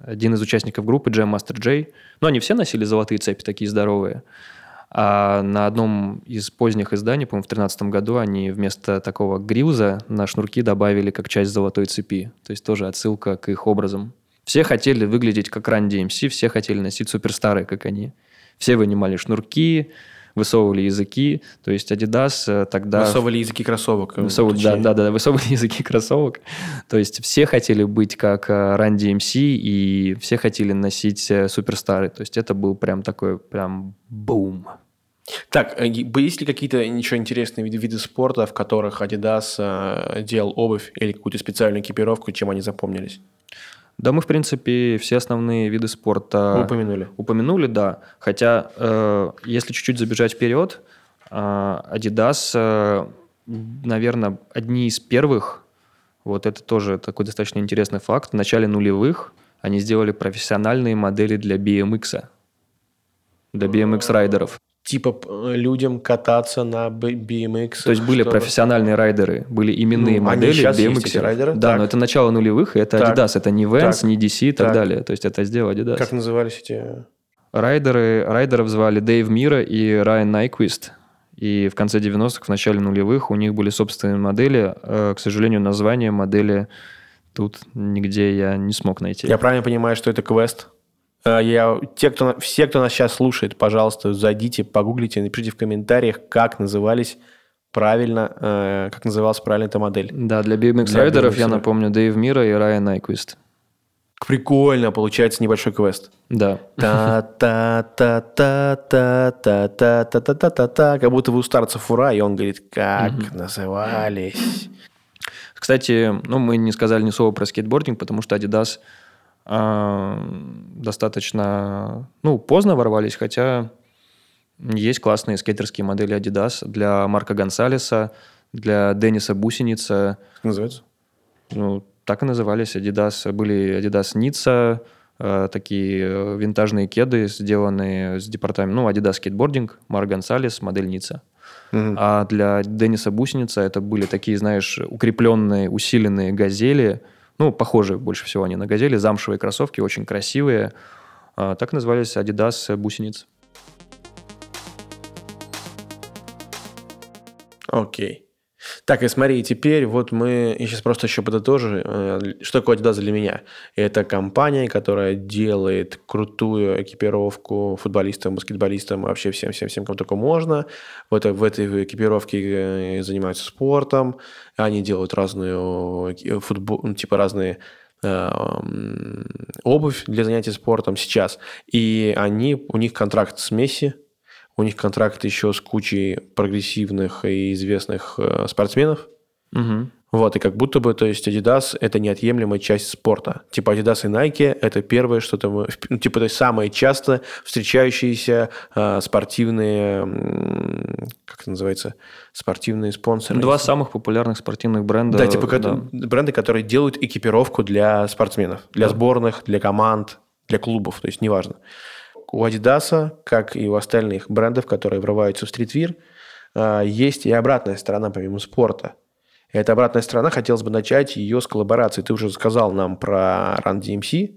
один из участников группы, Jam Master J. Ну, они все носили золотые цепи, такие здоровые. А на одном из поздних изданий, по-моему, в 2013 году, они вместо такого грилза на шнурки добавили как часть золотой цепи. То есть тоже отсылка к их образам. Все хотели выглядеть как Run DMC, все хотели носить суперстары, как они. Все вынимали шнурки, высовывали языки. То есть Adidas э, тогда... Высовывали языки кроссовок. э, Высовывали, да, да, да, высовывали языки кроссовок. То есть все хотели быть как э, Run DMC, и все хотели носить э, суперстары. То есть это был прям такой, прям бум. Так, э, есть ли какие-то еще интересные виды, виды спорта, в которых Adidas э, делал обувь или какую-то специальную экипировку, чем они запомнились? Да, мы, в принципе, все основные виды спорта Вы упомянули. упомянули, да. Хотя, э, если чуть-чуть забежать вперед, э, Adidas, наверное, одни из первых, вот это тоже такой достаточно интересный факт, в начале нулевых они сделали профессиональные модели для BMX, для BMX-райдеров. Типа п- людям кататься на BMX. То есть были чтобы- профессиональные райдеры, были именные Ну, модели есть, BMX. эти райдеры. Да, Так. но это начало нулевых, и это Так. Adidas, это не Vans, Так. не DC и так, Так. далее. То есть это сделал Adidas. Как назывались эти... Райдеры, райдеров звали Дэйв Мира и Райан Найквист. И в конце 90-х, в начале нулевых у них были собственные модели. Э, К сожалению, название модели тут нигде я не смог найти. Я правильно понимаю, что это квест? Э, Я, те, кто, все, кто нас сейчас слушает, пожалуйста, зайдите, погуглите, напишите в комментариях, как назывались правильно, э, как называлась правильно эта модель. Да, для BMX райдеров я напомню Дэйв Мира и Райан Найквист. Прикольно, получается небольшой квест. Да. Та-та-та-та-та-та-та-та-та-та. Как будто вы у старца фура, и он говорит, как назывались. Кстати, ну, мы не сказали ни слова про скейтбординг, потому что Adidas а, достаточно, ну, поздно ворвались, хотя есть классные скейтерские модели Adidas для Марка Гонсалеса, для Денниса Бусеница, Как называется? ну, так и назывались Adidas. Были Adidas Ницца, э, такие э, винтажные кеды, сделанные с департаментом, ну, Adidas скейтбординг, Марк Гонсалес, модель Ницца. Мгм. А для Денниса Бусеница это были такие, знаешь, укрепленные, усиленные газели. Ну, похожие больше всего они на газели. Замшевые кроссовки, очень красивые. А, Так назывались Adidas Бусениц. Окей. Так, и смотри, теперь вот мы, я сейчас просто еще подытожу, э, что такое Adidas для меня. Это компания, которая делает крутую экипировку футболистам, баскетболистам, вообще всем-всем-всем, кому только можно. В, это, в этой экипировке э, занимаются спортом, они делают разную э, футбол, ну, типа разные обувь для занятий спортом сейчас. И они, у них контракт с Месси, у них контракт еще с кучей прогрессивных и известных э, спортсменов. Угу. Вот, и как будто бы, то есть Adidas – это неотъемлемая часть спорта. Типа Adidas и Nike – это первое что-то, мы, ну, типа, то есть самые часто встречающиеся э, спортивные, как это называется, спортивные спонсоры. Два самых популярных спортивных бренда. Да, типа да. бренды, которые делают экипировку для спортсменов, для да. сборных, для команд, для клубов, то есть неважно. У Adidas, как и у остальных брендов, которые врываются в стритвир, а, есть и обратная сторона помимо спорта. И эта обратная сторона, хотелось бы начать ее с коллаборации. Ты уже сказал нам про Run DMC.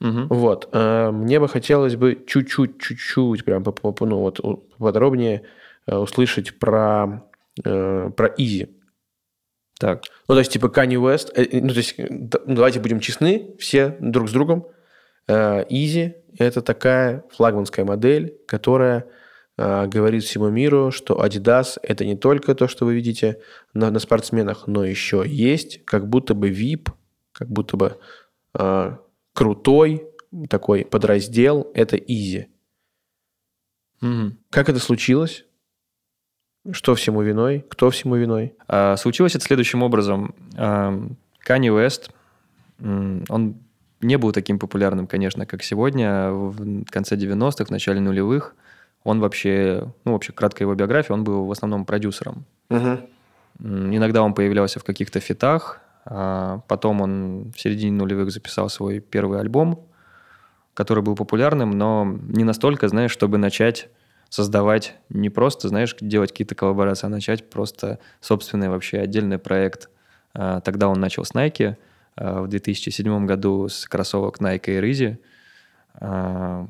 Угу. Вот. А, мне бы хотелось бы чуть-чуть, чуть-чуть, прям ну, вот, подробнее э, услышать про, э, про Easy. Так. Ну, то есть, типа, Kanye West, э, ну, то есть, давайте будем честны, все друг с другом. Easy это такая флагманская модель, которая э, говорит всему миру, что Adidas это не только то, что вы видите на, на спортсменах, но еще есть как будто бы VIP, как будто бы э, крутой такой подраздел, это Easy. Угу. Как это случилось? Что всему виной? Кто всему виной? А, случилось это следующим образом. А, Kanye West, он не был таким популярным, конечно, как сегодня. В конце 90-х, в начале нулевых он вообще, ну, вообще, краткая его биография, он был в основном продюсером. Угу. Иногда он появлялся в каких-то фитах, а потом он в середине нулевых записал свой первый альбом, который был популярным, но не настолько, знаешь, чтобы начать создавать не просто, знаешь, делать какие-то коллаборации, а начать просто собственный вообще отдельный проект. А, тогда он начал с Nike – в 2007 году с кроссовок Nike и Rizzy. Э,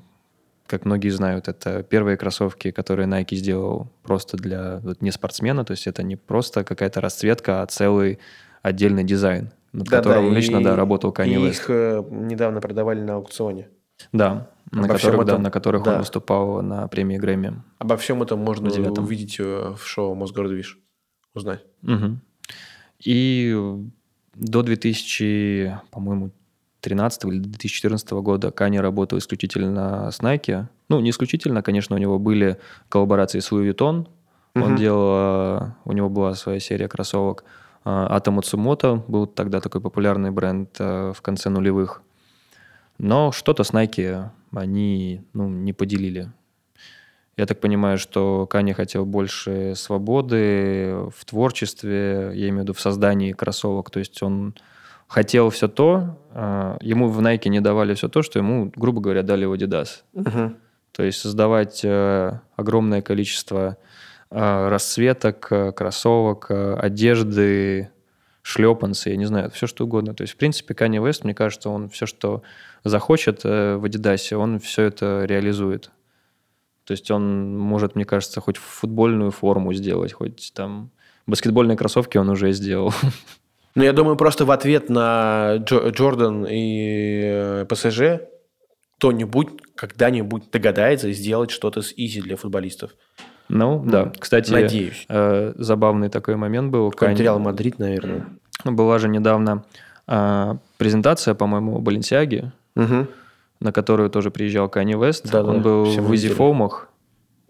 как многие знают, это первые кроссовки, которые Nike сделал просто для вот, не спортсмена, то есть это не просто какая-то расцветка, а целый отдельный дизайн, над да, которым да, лично и, да, работал Kanye West. их э, недавно продавали на аукционе. Да, на которых, этом, да, на которых да. он выступал на премии Грэмми. Обо всем этом можно увидеть в шоу «Мосгордвиж», узнать. Угу. И до 2000, по-моему, 2013 или 2014 года Кани работал исключительно с Nike. Ну, не исключительно, конечно, у него были коллаборации с Louis Vuitton. Uh-huh. Он делал, у него была своя серия кроссовок. Atom Utsumoto был тогда такой популярный бренд э, в конце нулевых. Но что-то с Nike они ну, не поделили. Я так понимаю, что Кани хотел больше свободы в творчестве, я имею в виду в создании кроссовок. То есть он хотел все то, а, ему в Nike не давали все то, что ему, грубо говоря, дали в Adidas. Угу. То есть создавать э, огромное количество э, расцветок, э, кроссовок, одежды, шлепанцы, я не знаю, все что угодно. То есть, в принципе, Kanye West, мне кажется, он все, что захочет в Adidas, он все это реализует. То есть он может, мне кажется, хоть футбольную форму сделать, хоть там баскетбольные кроссовки он уже сделал. Ну, я думаю, просто в ответ на Джордан и э, ПСЖ кто-нибудь когда-нибудь догадается сделать что-то с Yeezy для футболистов. Ну, да. Кстати, Надеюсь. Э, забавный такой момент был. Реал Мадрид, наверное. Была же недавно э, презентация, по-моему, Баленсиаги. Угу на которую тоже приезжал Кани Вест. Да, Он да, был в Yeezy Foam ах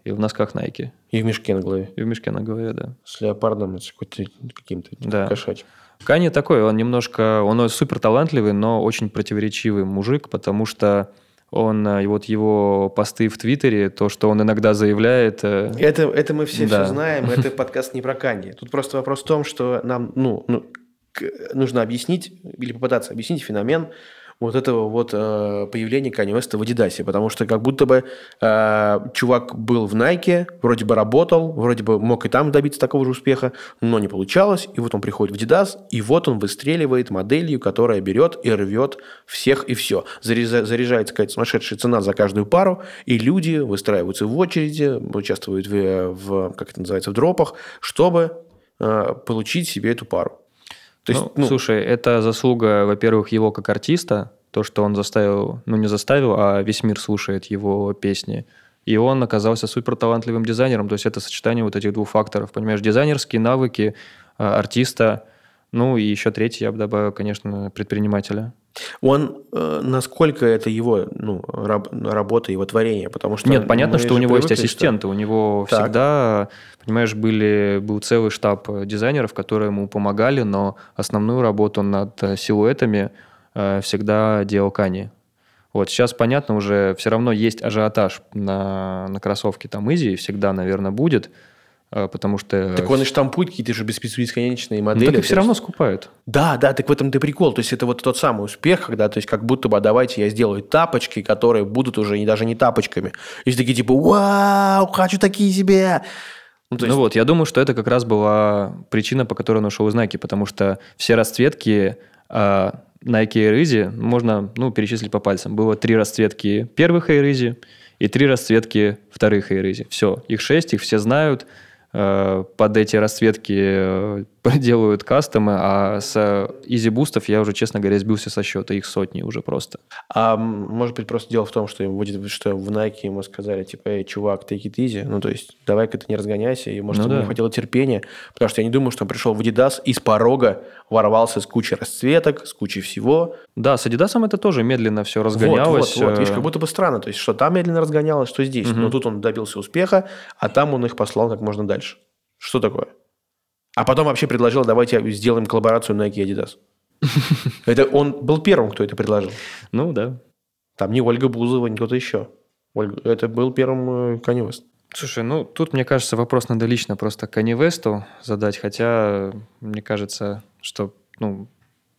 и в носках Nike. И в мешке на голове. И в мешке на голове, да. С леопардом, с каким-то да. кошачьим. Кани такой, он немножко, он супер талантливый, но очень противоречивый мужик, потому что он, э, вот его посты в Твиттере, то, что он иногда заявляет... Э, это, это мы все, да. все знаем, [laughs] это подкаст не про Канье. Тут просто вопрос в том, что нам ну, ну, нужно объяснить или попытаться объяснить феномен вот этого вот э, появления Kanye West в Adidas, потому что как будто бы э, чувак был в Nike, вроде бы работал, вроде бы мог и там добиться такого же успеха, но не получалось, и вот он приходит в Adidas, и вот он выстреливает моделью, которая берет и рвет всех и все. Заряжается какая-то сумасшедшая цена за каждую пару, и люди выстраиваются в очереди, участвуют в, в как это называется, в дропах, чтобы э, получить себе эту пару. То есть, ну, ну, слушай, это заслуга, во-первых, его как артиста, то, что он заставил, ну не заставил, а весь мир слушает его песни. И он оказался супер талантливым дизайнером. То есть это сочетание вот этих двух факторов. Понимаешь, дизайнерские навыки э, артиста, ну и еще третий, я бы добавил, конечно, предпринимателя. Он, э, насколько это его ну, раб, работа, его творение? Потому что Нет, понятно, что у него есть ассистенты, что... у него так. всегда, понимаешь, были, был целый штаб дизайнеров, которые ему помогали, но основную работу над силуэтами э, всегда делал Кани. Вот сейчас, понятно, уже все равно есть ажиотаж на, на кроссовке там Изи, всегда, наверное, будет, э, потому что... Так он и штампует какие-то же бесконечные модели. Ну, так их все равно скупают. Да, да, так в этом-то прикол. То есть это вот тот самый успех, когда, то есть как будто бы давайте я сделаю тапочки, которые будут уже не, даже не тапочками. И такие типа, вау, хочу такие себе. Ну, ну есть... ну вот, я думаю, что это как раз была причина, по которой он ушел из Nike, потому что все расцветки а, Nike Air Easy можно ну, перечислить по пальцам. Было три расцветки первых Air Easy и три расцветки вторых Air Easy. Все, их шесть, их все знают. Э, под эти расцветки э, делают кастомы, а с Boost я уже, честно говоря, сбился со счета, их сотни уже просто. А может быть, просто дело в том, что, будет, что в Nike ему сказали, типа, эй, чувак, take it easy, ну, то есть, давай-ка ты не разгоняйся, и, может, ну, ему да. не хватило терпения, потому что я не думаю, что он пришел в Adidas и с порога ворвался с кучей расцветок, с кучей всего. Да, с Adidas это тоже медленно все разгонялось. Вот, вот, вот, видишь, как будто бы странно, то есть, что там медленно разгонялось, что здесь. Угу. Но тут он добился успеха, а там он их послал как можно дальше. Что такое? А потом вообще предложил, давайте сделаем коллаборацию Nike и Adidas. [laughs] Это он был первым, кто это предложил. Ну, да. Там не Ольга Бузова, не кто-то еще. Это был первым Kanye West. Слушай, ну тут, мне кажется, вопрос надо лично просто Kanye West задать, хотя мне кажется, что ну,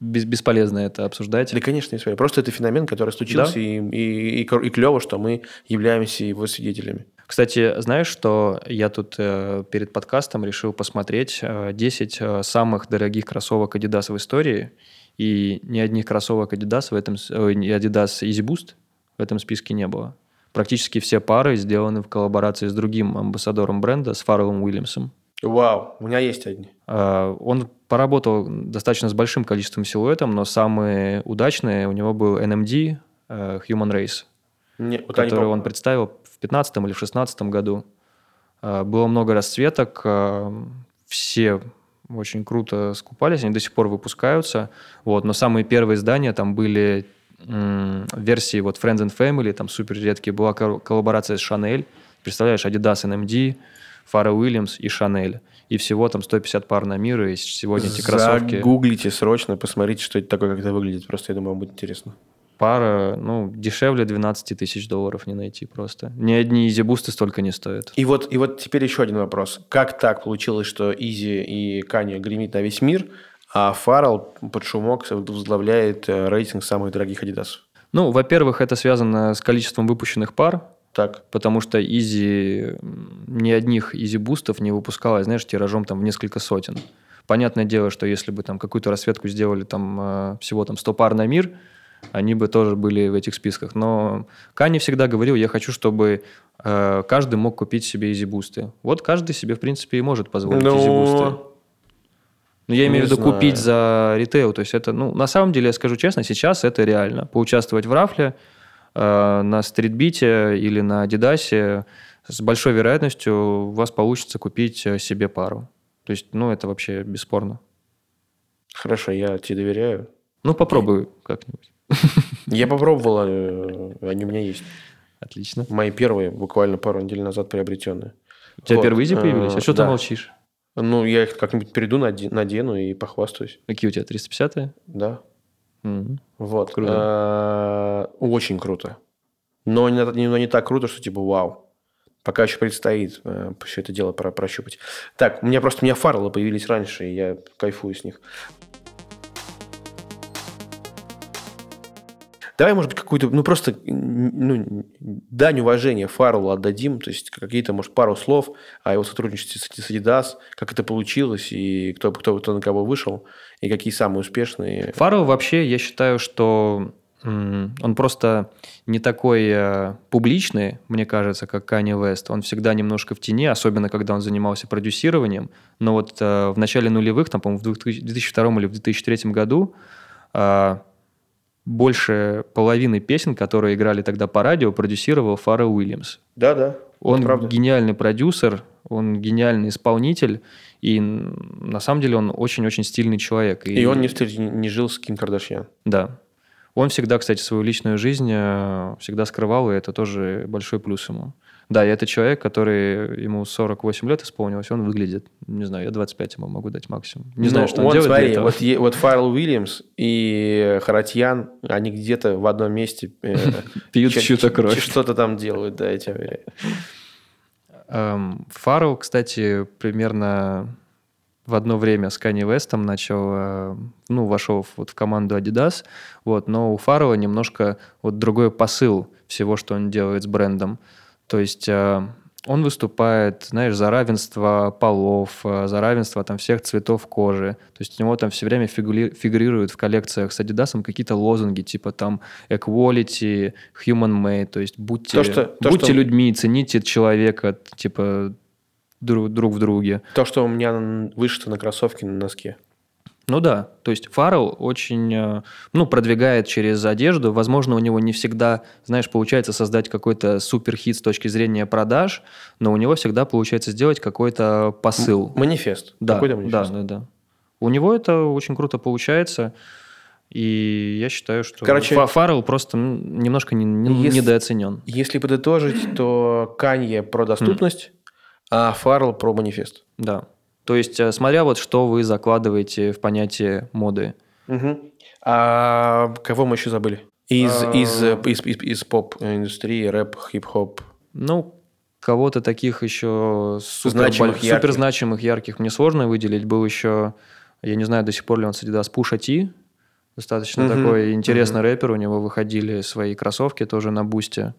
без, бесполезно это обсуждать. Да, конечно, не Просто это феномен, который случился, да? и, и, и, и клево, что мы являемся его свидетелями. Кстати, знаешь, что я тут э, перед подкастом решил посмотреть э, 10 э, самых дорогих кроссовок Adidas в истории, и ни одних кроссовок Adidas в этом, э, Adidas Easy Boost в этом списке не было. Практически все пары сделаны в коллаборации с другим амбассадором бренда, с Фарреллом Уильямсом. Вау, у меня есть одни. Э, он поработал достаточно с большим количеством силуэтов, но самые удачные у него был NMD э, Human Race, не, вот который он представил 2015 или в 2016 году. А, было много расцветок, а, все очень круто скупались, они до сих пор выпускаются. Вот, но самые первые издания там были версии вот Friends and Family, там супер редкие, была коллаборация с Chanel, представляешь, Adidas NMD, Фаррелл Уильямс и Chanel. И всего там 150 пар на мир, и сегодня эти кроссовки... Загуглите срочно, посмотрите, что это такое, как это выглядит. Просто я думаю, вам будет интересно пара, ну, дешевле 12 тысяч долларов не найти просто. Ни одни Yeezy Boost ы столько не стоят. И вот, и вот теперь еще один вопрос. Как так получилось, что Yeezy и Канье гремит на весь мир, а Фаррелл под шумок возглавляет э, рейтинг самых дорогих адидасов? Ну, во-первых, это связано с количеством выпущенных пар, так. Потому что Yeezy ни одних Yeezy Boost ов не выпускалось, знаешь, тиражом там в несколько сотен. Понятное дело, что если бы там какую-то расцветку сделали там э, всего там 100 пар на мир, они бы тоже были в этих списках. Но Кани всегда говорил, я хочу, чтобы э, каждый мог купить себе Yeezy Boost ы. Вот каждый себе, в принципе, и может позволить Но... Ну, Yeezy Boost ы. Но я имею в виду знаю. купить за ритейл. То есть это, ну, на самом деле, я скажу честно, сейчас это реально. Поучаствовать в raffle э, на стритбите или на Адидасе с большой вероятностью у вас получится купить э, себе пару. То есть, ну, это вообще бесспорно. Хорошо, я тебе доверяю. Ну, попробуй как-нибудь. Я попробовал, э, они у меня есть. Отлично. Мои первые, буквально пару недель назад приобретенные. У тебя вот. первые изи появились? А что да. ты молчишь? Ну, я их как-нибудь приду, надену и похвастаюсь. Какие у тебя, 350-е? Да. Угу. Вот. Круто. А, очень круто. Но не, но не так круто, что типа вау. Пока еще предстоит э, все это дело про прощупать. Так, у меня просто у меня фарлы появились раньше, и я кайфую с них. Давай, может быть, какую-то, ну, просто ну, дань уважения Фарлу отдадим, то есть какие-то, может, пару слов о его сотрудничестве с Adidas, как это получилось, и кто, кто, кто на кого вышел, и какие самые успешные. Фаррелл вообще, я считаю, что Он просто не такой э, публичный, мне кажется, как Канни Вест. Он всегда немножко в тени, особенно когда он занимался продюсированием. Но вот э, в начале нулевых, там, по-моему, в 2002 или в 2003 году э, больше половины песен, которые играли тогда по радио, продюсировал Фара Уильямс. Да, да. Он правда. гениальный продюсер, он гениальный исполнитель, и на самом деле он очень-очень стильный человек. И, и он не, не жил с Ким Кардашьян. Да. Он всегда, кстати, свою личную жизнь э, всегда скрывал, и это тоже большой плюс ему. Да, и это человек, который ему 48 лет исполнилось, он выглядит, не знаю, я 25 ему могу дать максимум. Не знаю, ну, что он, он делает смотри, вот, вот Фаррелл Уильямс и Харатьян, они где-то в одном месте э, [laughs] пьют чью-то кровь. Что-то там делают, да, эти эм, Фаррелл, кстати, примерно в одно время с Канни Вестом начал, э, ну, вошел вот в команду Adidas, вот, но у Фаррелла немножко вот другой посыл всего, что он делает с брендом. То есть э, он выступает, знаешь, за равенство полов, э, за равенство там всех цветов кожи. То есть у него там все время фигурируют в коллекциях с Adidas какие-то лозунги, типа там equality, human made, то есть будьте, то, что, то, будьте что... людьми, цените человека, типа друг, друг в друге. То, что у меня вышито на кроссовке на носке. Ну да, то есть Фаррелл очень, э, ну, продвигает через одежду. Возможно, у него не всегда, знаешь, получается создать какой-то суперхит с точки зрения продаж, но у него всегда получается сделать какой-то посыл. Манифест. Да, какой-то манифест. да, да, да. У него это очень круто получается. И я считаю, что Короче, Фаррелл просто немножко не, не, если, недооценен. Если подытожить, то Канье про доступность, mm. а Фаррелл про манифест. Да. То есть, э, смотря вот, что вы закладываете в понятие моды. Угу. А кого мы еще забыли? Из, а... из, из, из, из поп-индустрии, рэп, хип-хоп. Ну, кого-то таких еще супер, значимых, боль... супер значимых, ярких мне сложно выделить. Был еще, я не знаю, до сих пор ли он с Adidas, Push T. Достаточно угу. такой интересный угу. рэпер. У него выходили свои кроссовки тоже на бусте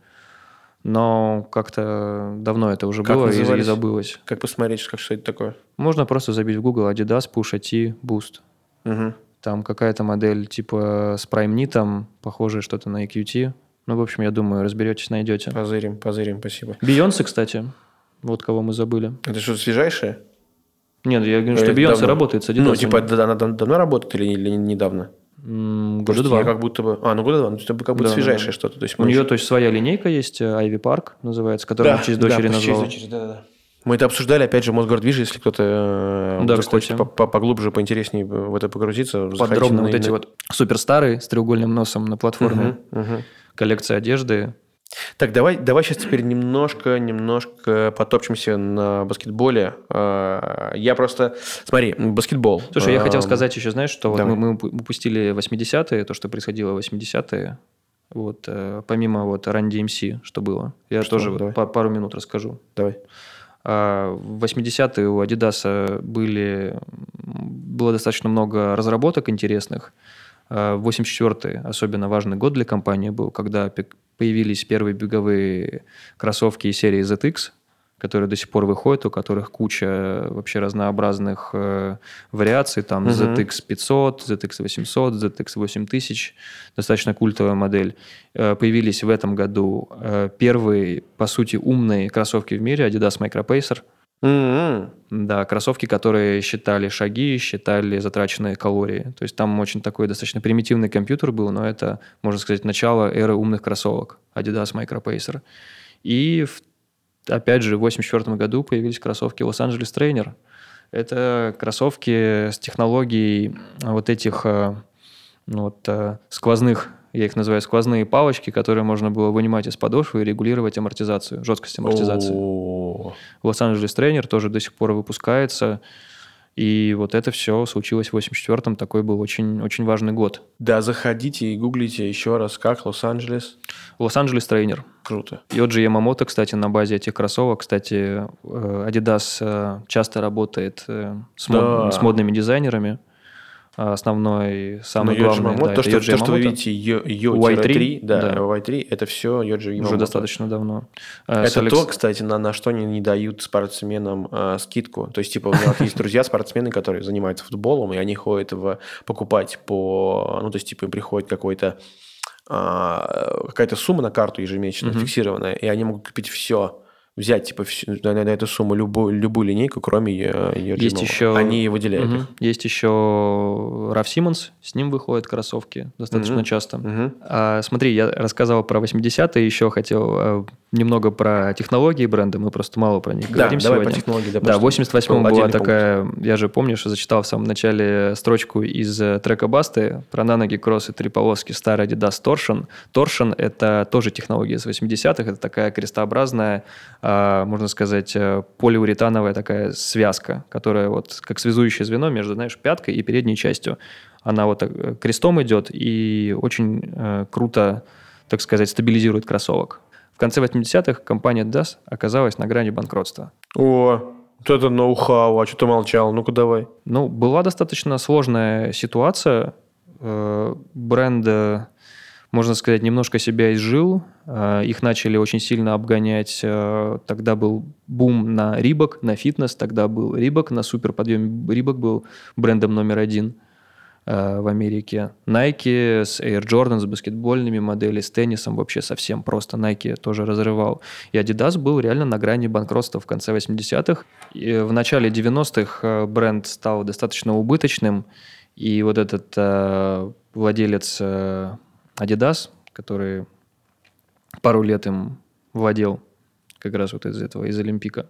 но как-то давно это уже как было назывались? и, забылось. Как посмотреть, как что это такое? Можно просто забить в Google Adidas Push T Boost. Угу. Там какая-то модель типа с Prime Knit, похожая что-то на EQT. Ну, в общем, я думаю, разберетесь, найдете. Позырим, позырим, спасибо. Бейонсе, кстати. Вот кого мы забыли. Это что, свежайшее? Нет, я говорю, что Бейонсе работает с Adidas. Ну, типа, она давно работает или, или недавно? Года два. как будто бы... А, ну года два. Ну, это как будто да, свежайшее да. что-то. То есть У нее, то есть, своя линейка есть, э, Ivy Park называется, которую да, через дочери да, назвал. Через дочери, да, да. Мы это обсуждали, опять же, Мосгордвиж, если кто-то э, да, захочет поглубже, поинтереснее в это погрузиться. Подробно вот на... эти вот суперстары с треугольным носом на платформе, угу, угу. коллекция одежды, так, давай, давай сейчас теперь немножко, немножко потопчемся на баскетболе. А, я просто... Смотри, баскетбол. Слушай, я хотел сказать еще, знаешь, что вот мы, мы упустили 80-е, то, что происходило в 80-е. Вот, э, помимо вот Run DMC, что было. Я что? тоже давай. пару минут расскажу. Давай. А, в 80-е у Adidas были, было достаточно много разработок интересных. 84-й а, особенно важный год для компании был, когда появились первые беговые кроссовки из серии ZX, которые до сих пор выходят, у которых куча вообще разнообразных э, вариаций, там угу. ZX 500, ZX 800, ZX 8000, достаточно культовая модель. Э, появились в этом году э, первые, по сути, умные кроссовки в мире, Adidas Micro Pacer – Mm-hmm. Да, кроссовки, которые считали шаги, считали затраченные калории. То есть там очень такой достаточно примитивный компьютер был, но это, можно сказать, начало эры умных кроссовок Adidas Micro Pacer. И в, опять же в 1984 году появились кроссовки Los Angeles Trainer. Это кроссовки с технологией вот этих э, ну, вот, э, сквозных я их называю сквозные палочки, которые можно было вынимать из подошвы и регулировать амортизацию, жесткость амортизации. Лос-Анджелес тренер тоже до сих пор выпускается. И вот это все случилось в 84-м. Такой был очень, очень важный год. Да, заходите и гуглите еще раз, как Лос-Анджелес. Лос-Анджелес тренер. Круто. Йоджи Ямамото, кстати, на базе этих кроссовок. Кстати, э, Adidas э, часто работает э, с, мод, да. с модными дизайнерами. Основной, самый Но главный. Yamamoto, да, то, что, то, что вы видите Y3, да, да. Y3, это все Йоджи Уже достаточно давно. А, это Алекс... то, кстати, на, на что они не дают спортсменам э, скидку. То есть, типа, у меня есть друзья спортсмены, которые занимаются футболом, и они ходят в, покупать по... Ну, то есть, типа, им приходит какой-то а, какая-то сумма на карту ежемесячно Мгм. фиксированная, и они могут купить все, взять типа на, на эту сумму любую, любую линейку, кроме ее, ее Есть еще- Они выделяют Мгм. их. Есть еще Раф Симмонс, с ним выходят кроссовки достаточно Мгм. часто. Мгм. А, смотри, я рассказывал про 80-е, еще хотел э, немного про технологии бренда, мы просто мало про них Да, говорим давай сегодня. по технологии. Да, в что 88 был была такая, я же помню, что зачитал в самом начале строчку из э, трека Басты про на ноги кроссы три полоски старый Adidas Torsion. Torsion – это тоже технология из 80-х, это такая крестообразная, а, можно сказать, э, полиуретановая такая связка, которая вот как связующее звено между, знаешь, пяткой и передней частью. Она вот э, крестом идет и очень круто, так сказать, стабилизирует кроссовок. В конце 80-х компания Adidas оказалась на грани банкротства. О, вот это ноу-хау, а что ты молчал? Ну-ка давай. Ну, была достаточно сложная ситуация. Э, Бренд, э, можно сказать, немножко себя изжил. Э, Их начали очень сильно обгонять. Тогда был бум на Рибок, на фитнес. Тогда был Рибок, на суперподъеме Рибок был брендом номер один в Америке. Nike с Air Jordan, с баскетбольными моделями, с теннисом вообще совсем просто. Nike тоже разрывал. И Adidas был реально на грани банкротства в конце 80-х. И в начале 90-х э, бренд стал достаточно убыточным. И вот этот э, владелец э, Adidas, который пару лет им владел, как раз вот из этого, из Олимпика,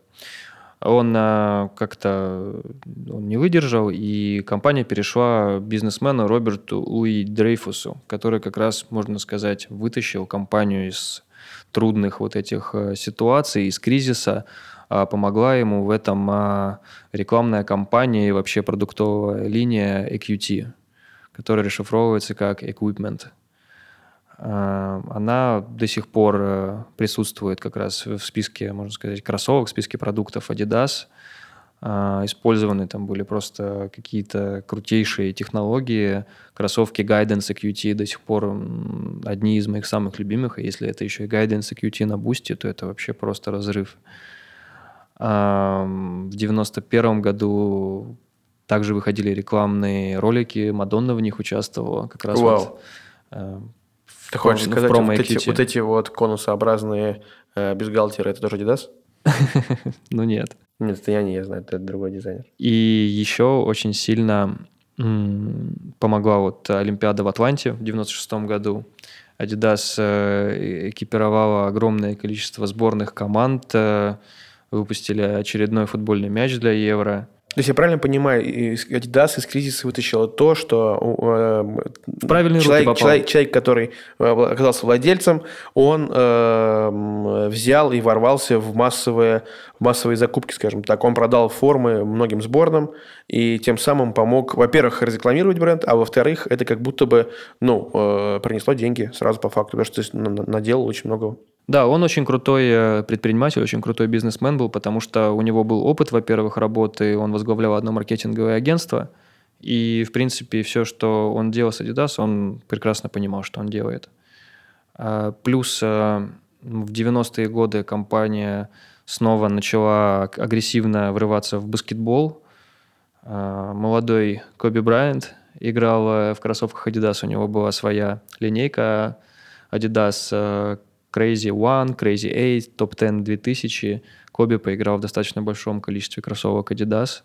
он э, как-то он не выдержал, и компания перешла бизнесмену Роберту Луи Дрейфусу, который как раз, можно сказать, вытащил компанию из трудных вот этих э, ситуаций, из кризиса, а помогла ему в этом а, рекламная кампания и вообще продуктовая линия EQT, которая расшифровывается как Equipment. А, Она до сих пор э, присутствует как раз в списке, можно сказать, кроссовок, в списке продуктов Adidas. А, Использованы там были просто какие-то крутейшие технологии. Кроссовки Guidance EQT до сих пор одни из моих самых любимых. И если это еще и Guidance EQT на бусте, то это вообще просто разрыв. А, В 91 году также выходили рекламные ролики, Мадонна в них участвовала. Как раз Вау. вот, э, Ты хочешь пром- в сказать, вот эти, вот эти вот конусообразные э, бюстгальтеры, это тоже Adidas? [laughs] Ну нет. Нет, это я не я знаю, это другой дизайнер. И еще очень сильно помогла вот Олимпиада в Атланте в 96 году. Adidas э, экипировала огромное количество сборных команд, э, выпустили очередной футбольный мяч для Евро. То есть я правильно понимаю, Adidas из кризиса вытащила то, что э, правильные руки человек, попал. человек, человек, который э, оказался владельцем, он э, взял и ворвался в массовые, в массовые закупки, скажем так. Он продал формы многим сборным и тем самым помог, во-первых, разрекламировать бренд, а во-вторых, это как будто бы ну, э, принесло деньги сразу по факту, потому что то есть, на- на- наделал очень много Да, он очень крутой э, предприниматель, очень крутой бизнесмен был, потому что у него был опыт, во-первых, работы, он возглавлял одно маркетинговое агентство, и, в принципе, все, что он делал с Adidas, он прекрасно понимал, что он делает. А, Плюс э, в 90-е годы компания снова начала агрессивно врываться в баскетбол. А, Молодой Коби Брайант играл э, в кроссовках Adidas, у него была своя линейка Adidas Crazy One, Crazy 8, Top 10 2000. Коби поиграл в достаточно большом количестве кроссовок Adidas.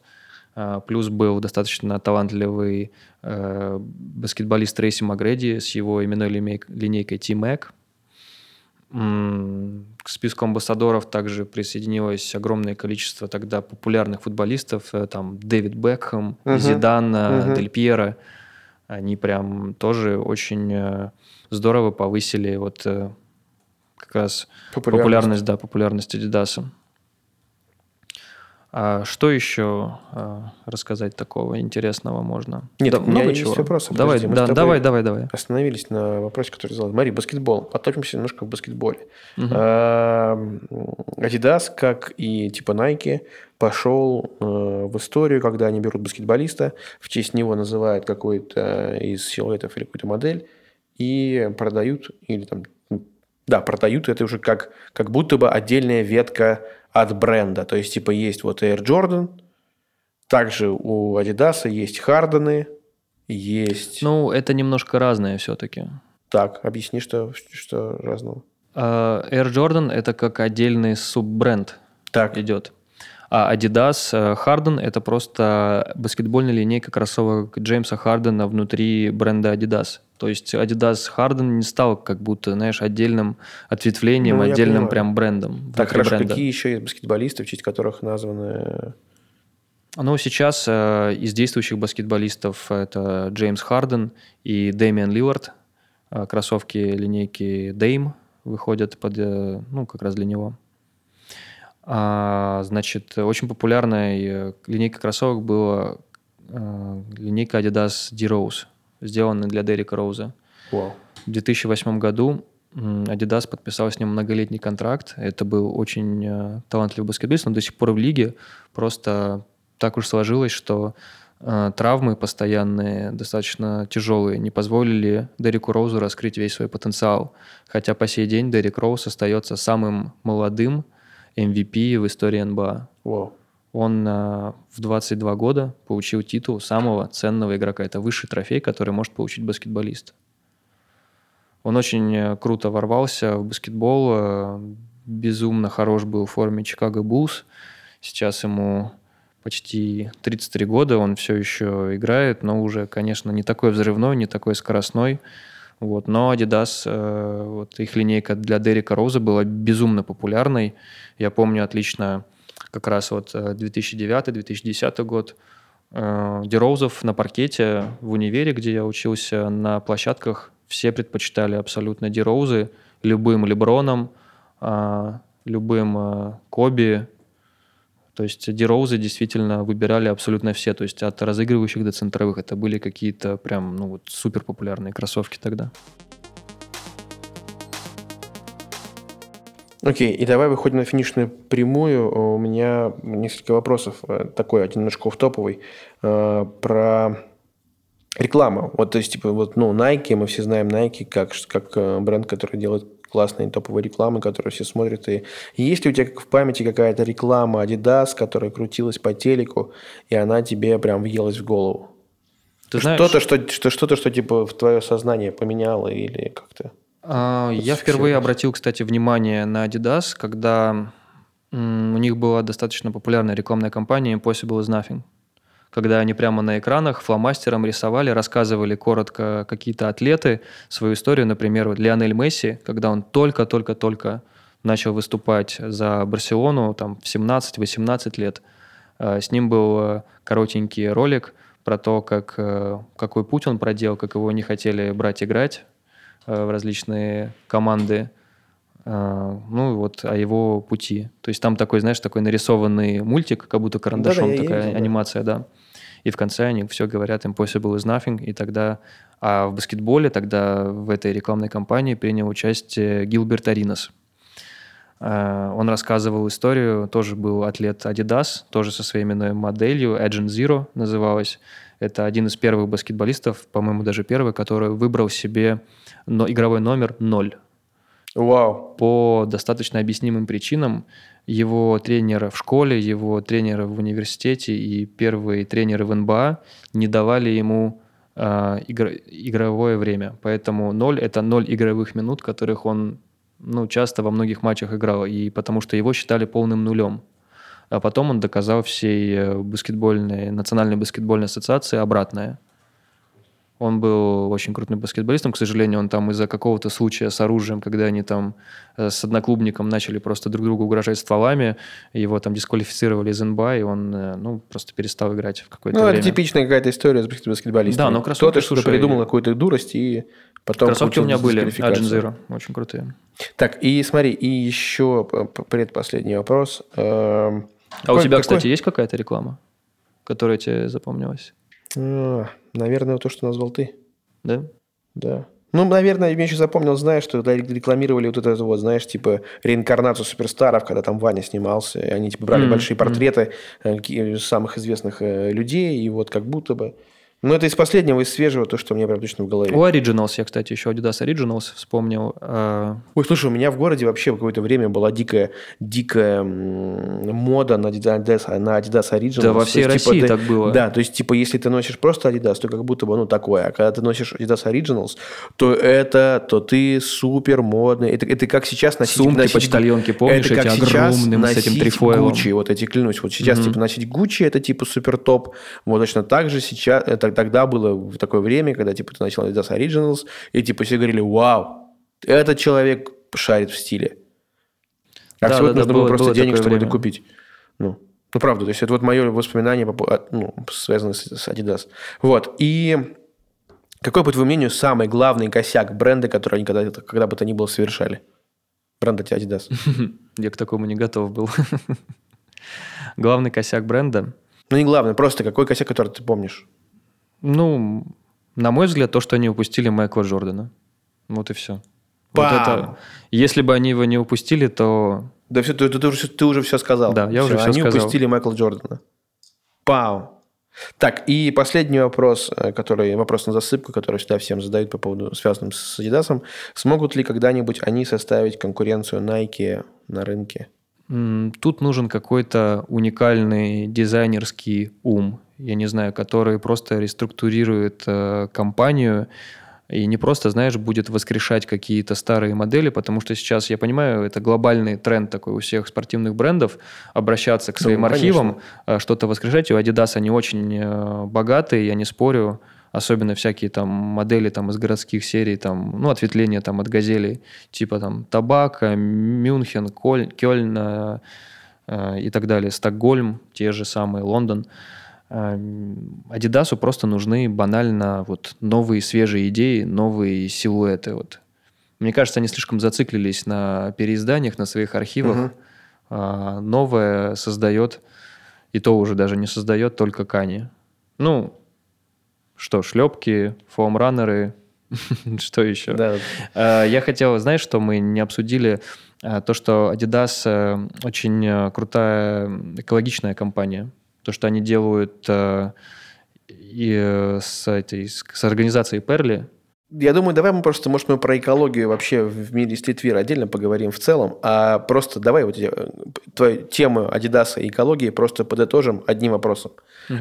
А, Плюс был достаточно талантливый э, баскетболист Трейси Магреди с его именной линей- линейкой T-Mac. К списку амбассадоров также присоединилось огромное количество тогда популярных футболистов. э, Там Дэвид Бекхэм, Мгм. Зидан, Мгм. Дель Пьеро. Они прям тоже очень э, здорово повысили вот э, раз популярность. популярность, да, популярность Adidas. А что еще а, рассказать такого интересного можно? Нет, Да, у меня много есть чего. вопросы, Давай, подожди, да, давай, давай, давай. Остановились на вопросе, который задал. Смотри, баскетбол. Потопимся немножко в баскетболе. А, Adidas, как и типа Nike, пошел э, в историю, когда они берут баскетболиста, в честь него называют какой-то из силуэтов или какую-то модель и продают, или там, да, продают это уже как, как будто бы отдельная ветка от бренда. То есть, типа, есть вот Air Jordan, также у Adidas есть Хардены, есть... Ну, это немножко разное все-таки. Так, объясни, что, что разного. А, Air Jordan – это как отдельный суббренд Так. идет. А Adidas э, Harden – это просто баскетбольная линейка кроссовок Джеймса Хардена внутри бренда Adidas. То есть Adidas Harden не стал как будто, знаешь, отдельным ответвлением, Ну, отдельным понимаю. прям брендом. Так, хорошо, бренда. какие еще есть баскетболисты, в честь которых названы... Ну, сейчас э, из действующих баскетболистов это Джеймс Харден и Дэмиан Лилард. Э, кроссовки линейки Dame выходят под, э, ну, как раз для него. А, значит, очень популярной э, линейкой кроссовок была э, линейка Adidas D-Rose, сделанная для Дерека Роуза. Вау. В 2008 году Adidas подписал с ним многолетний контракт. Это был очень э, талантливый баскетболист, он до сих пор в лиге. Просто так уж сложилось, что травмы постоянные, достаточно тяжелые, не позволили Дереку Роузу раскрыть весь свой потенциал. Хотя по сей день Дерек Роуз остается самым молодым MVP в истории НБА. Вау. Он э, в 22 года получил титул самого ценного игрока. Это высший трофей, который может получить баскетболист. Он очень э, круто ворвался в баскетбол, э, безумно хорош был в форме Чикаго Буллс. Сейчас ему почти 33 года, он все еще играет, но уже, конечно, не такой взрывной, не такой скоростной. Вот. Но Adidas, э, вот их линейка для Дерека Роуза была безумно популярной. Я помню отлично как раз вот э, 2009-2010 год. Э, Дероузов на паркете в универе, где я учился, на площадках все предпочитали абсолютно Дероузы любым Леброном, а, любым э, Коби. То есть Дероузы действительно выбирали абсолютно все. То есть от разыгрывающих до центровых. Это были какие-то прям ну, вот, супер популярные кроссовки тогда. Окей, и давай выходим на финишную прямую. У меня несколько вопросов. Э, Такой один немножко топовый Про рекламу. Вот, то есть, типа, вот, ну, Nike, мы все знаем Nike как, как э, бренд, который делает классные топовые рекламы, которые все смотрят. И есть ли у тебя в памяти какая-то реклама Adidas, которая крутилась по телеку, и она тебе прям въелась в голову? Ты знаешь, Что-то, что, что, что-то, что типа в твое сознание поменяло или как-то? А, Я впервые обратил, кстати, внимание на Adidas, когда у них была достаточно популярная рекламная кампания Impossible is Nothing. Когда они прямо на экранах фломастером рисовали, рассказывали коротко какие-то атлеты свою историю. Например, вот Лионель Месси, когда он только-только-только начал выступать за Барселону там, в 17-18 лет, э, с ним был э, коротенький ролик про то, как, э, какой путь он проделал, как его не хотели брать играть э, в различные команды, ну и вот о его пути. То есть там такой, знаешь, такой нарисованный мультик, как будто карандашом я такая да. анимация, да. И в конце они все говорят impossible is nothing, и тогда... А в баскетболе тогда в этой рекламной кампании принял участие Гилберт Аринос. Э, Он рассказывал историю, тоже был атлет Adidas, тоже со своей именной моделью, Agent Zero называлась. Это один из первых баскетболистов, по-моему, даже первый, который выбрал себе но- игровой номер 0 Вау. по достаточно объяснимым причинам. Его тренеры в школе, его тренеры в университете и первые тренеры в НБА не давали ему а, игр- игровое время. Поэтому ноль – это ноль игровых минут, которых он ну, часто во многих матчах играл, и потому что его считали полным нулем. А потом он доказал всей э, баскетбольной, национальной баскетбольной ассоциации обратное. Он был очень крутым баскетболистом. К сожалению, он там из-за какого-то случая с оружием, когда они там э, с одноклубником начали просто друг другу угрожать стволами, его там дисквалифицировали из НБА, и он э, ну, просто перестал играть в какое-то Ну, время. это типичная какая-то история с баскет- баскетболистами. Да, но кроссовки, Кто-то что-то слушай, придумал, какую-то дурость, и потом Кроссовки у меня были, Agent. Zero, очень крутые. Так, и смотри, и еще предпоследний вопрос. Эм, А у тебя, какой- кстати, есть какая-то реклама, которая тебе запомнилась? А, наверное, то, что назвал ты. Да? Да. Ну, наверное, я еще запомнил, знаешь, что рекламировали вот это вот, знаешь, типа реинкарнацию суперстаров, когда там Ваня снимался, и они типа брали Мгм, большие портреты э, самых известных э, людей, и вот как будто бы... Ну, это из последнего, из свежего, то, что мне прям точно в голове. У Originals я, кстати, еще Adidas Originals вспомнил. А, Ой, слушай, у меня в городе вообще какое-то время была дикая, дикая мода на Adidas, на Adidas Originals. Да, во То всей есть, типа, России ты- так было. Да, то есть, типа, если ты носишь просто Adidas, то как будто бы, ну, такое. А когда ты носишь Adidas Originals, то это, то ты супер модный. Это, это как сейчас носить... Сумки, носить- почтальонки, помнишь, это как эти сейчас огромным с этим трифойлом? Gucci, вот эти, клянусь, вот сейчас, типа, носить Gucci, это, типа, супер топ. Вот точно так же сейчас, это тогда было в такое время, когда, типа, ты начал Adidas Originals, и, типа, все говорили, вау, этот человек шарит в стиле. А Да, всего да, да, нужно было было- просто было денег, чтобы это время. купить. Ну, ну, правда, то есть это вот мое воспоминание, по по- а, ну, связанное с, с Adidas. Вот, и какой, по твоему мнению, самый главный косяк бренда, который они когда, когда бы то ни было совершали? Бренда Adidas. [laughs] Я к такому не готов был. [laughs] Главный косяк бренда. Ну, не главный, просто какой косяк, который ты помнишь? Ну, на мой взгляд, то, что они упустили Майкла Джордана. Вот и все. Вот Пам! это, если бы они его не упустили, то Да все, ты, ты- ты уже, ты уже все сказал. Да, я уже всё Они сказал. упустили Майкла Джордана. Пау. Так, и последний вопрос, э, который, вопрос на засыпку, который всегда всем задают по поводу, связанным с Adidas. Смогут ли когда-нибудь они составить конкуренцию Nike на рынке? тут нужен какой-то уникальный дизайнерский ум, я не знаю, который просто реструктурирует э, компанию и не просто, знаешь, будет воскрешать какие-то старые модели, потому что сейчас, я понимаю, это глобальный тренд такой у всех спортивных брендов, обращаться к своим Ну, архивам, э, что-то воскрешать. У Adidas они очень э, богатые, я не спорю, особенно всякие там модели там из городских серий, там, ну, ответвления там от газелей, типа там Табака, Мюнхен, Коль, Кёльн э, и так далее, Стокгольм, те же самые, Лондон. Э, Адидасу просто нужны банально вот новые свежие идеи, новые силуэты. Вот. Мне кажется, они слишком зациклились на переизданиях, на своих архивах. Мгм. А новое создает, и то уже даже не создает, только Кани. Ну, что, шлепки, фоамраннеры, [laughs] что еще? Да. Э, Я хотел, знаешь, что мы не обсудили? Э, То, что Adidas э, очень э, крутая экологичная компания. То, что они делают э, и э, с, этой, с организацией Перли. Я думаю, давай мы просто, может, мы про экологию вообще в мире стритвира отдельно поговорим в целом, а просто давай вот э, твою тему Адидаса и экологии просто подытожим одним вопросом.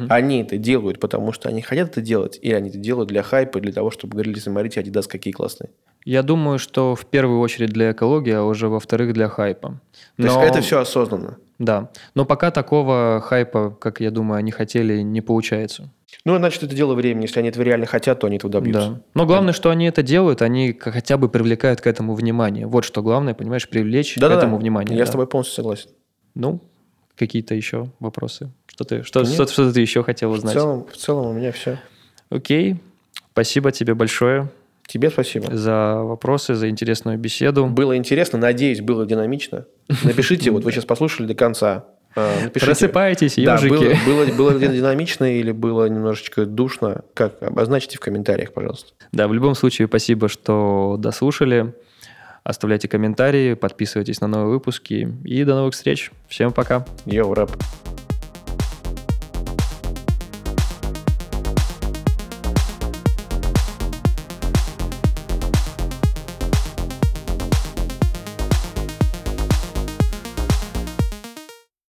Они это делают, потому что они хотят это делать, или они это делают для хайпа, для того, чтобы говорили, смотрите, Адидас какие классные. Я думаю, что в первую очередь для экологии, а уже во-вторых для хайпа. То есть Но- это все осознанно. Да. Но пока такого хайпа, как я думаю, они хотели, не получается. Ну, значит, это дело времени. Если они этого реально хотят, то они этого добьются. Да. Но главное, что они это делают, они к- хотя бы привлекают к этому внимание. Вот что главное, понимаешь, привлечь к Да-да-да. этому внимание. Я да. с тобой полностью согласен. Ну, какие-то еще вопросы? Что ты, что, Нет. что, что ты еще хотел В узнать? целом, в целом у меня все. Окей. Спасибо тебе большое Тебе спасибо. за вопросы, за интересную беседу. Было интересно, надеюсь, было динамично. Напишите, вот вы сейчас послушали до конца. а, Напишите. Просыпайтесь, Да, ежики. было, было, было ли динамично или было немножечко душно? Как? Обозначьте в комментариях, пожалуйста. Да, в любом случае, спасибо, что дослушали. Оставляйте комментарии, подписывайтесь на новые выпуски. И до новых встреч. Всем пока. Йоу, рэп.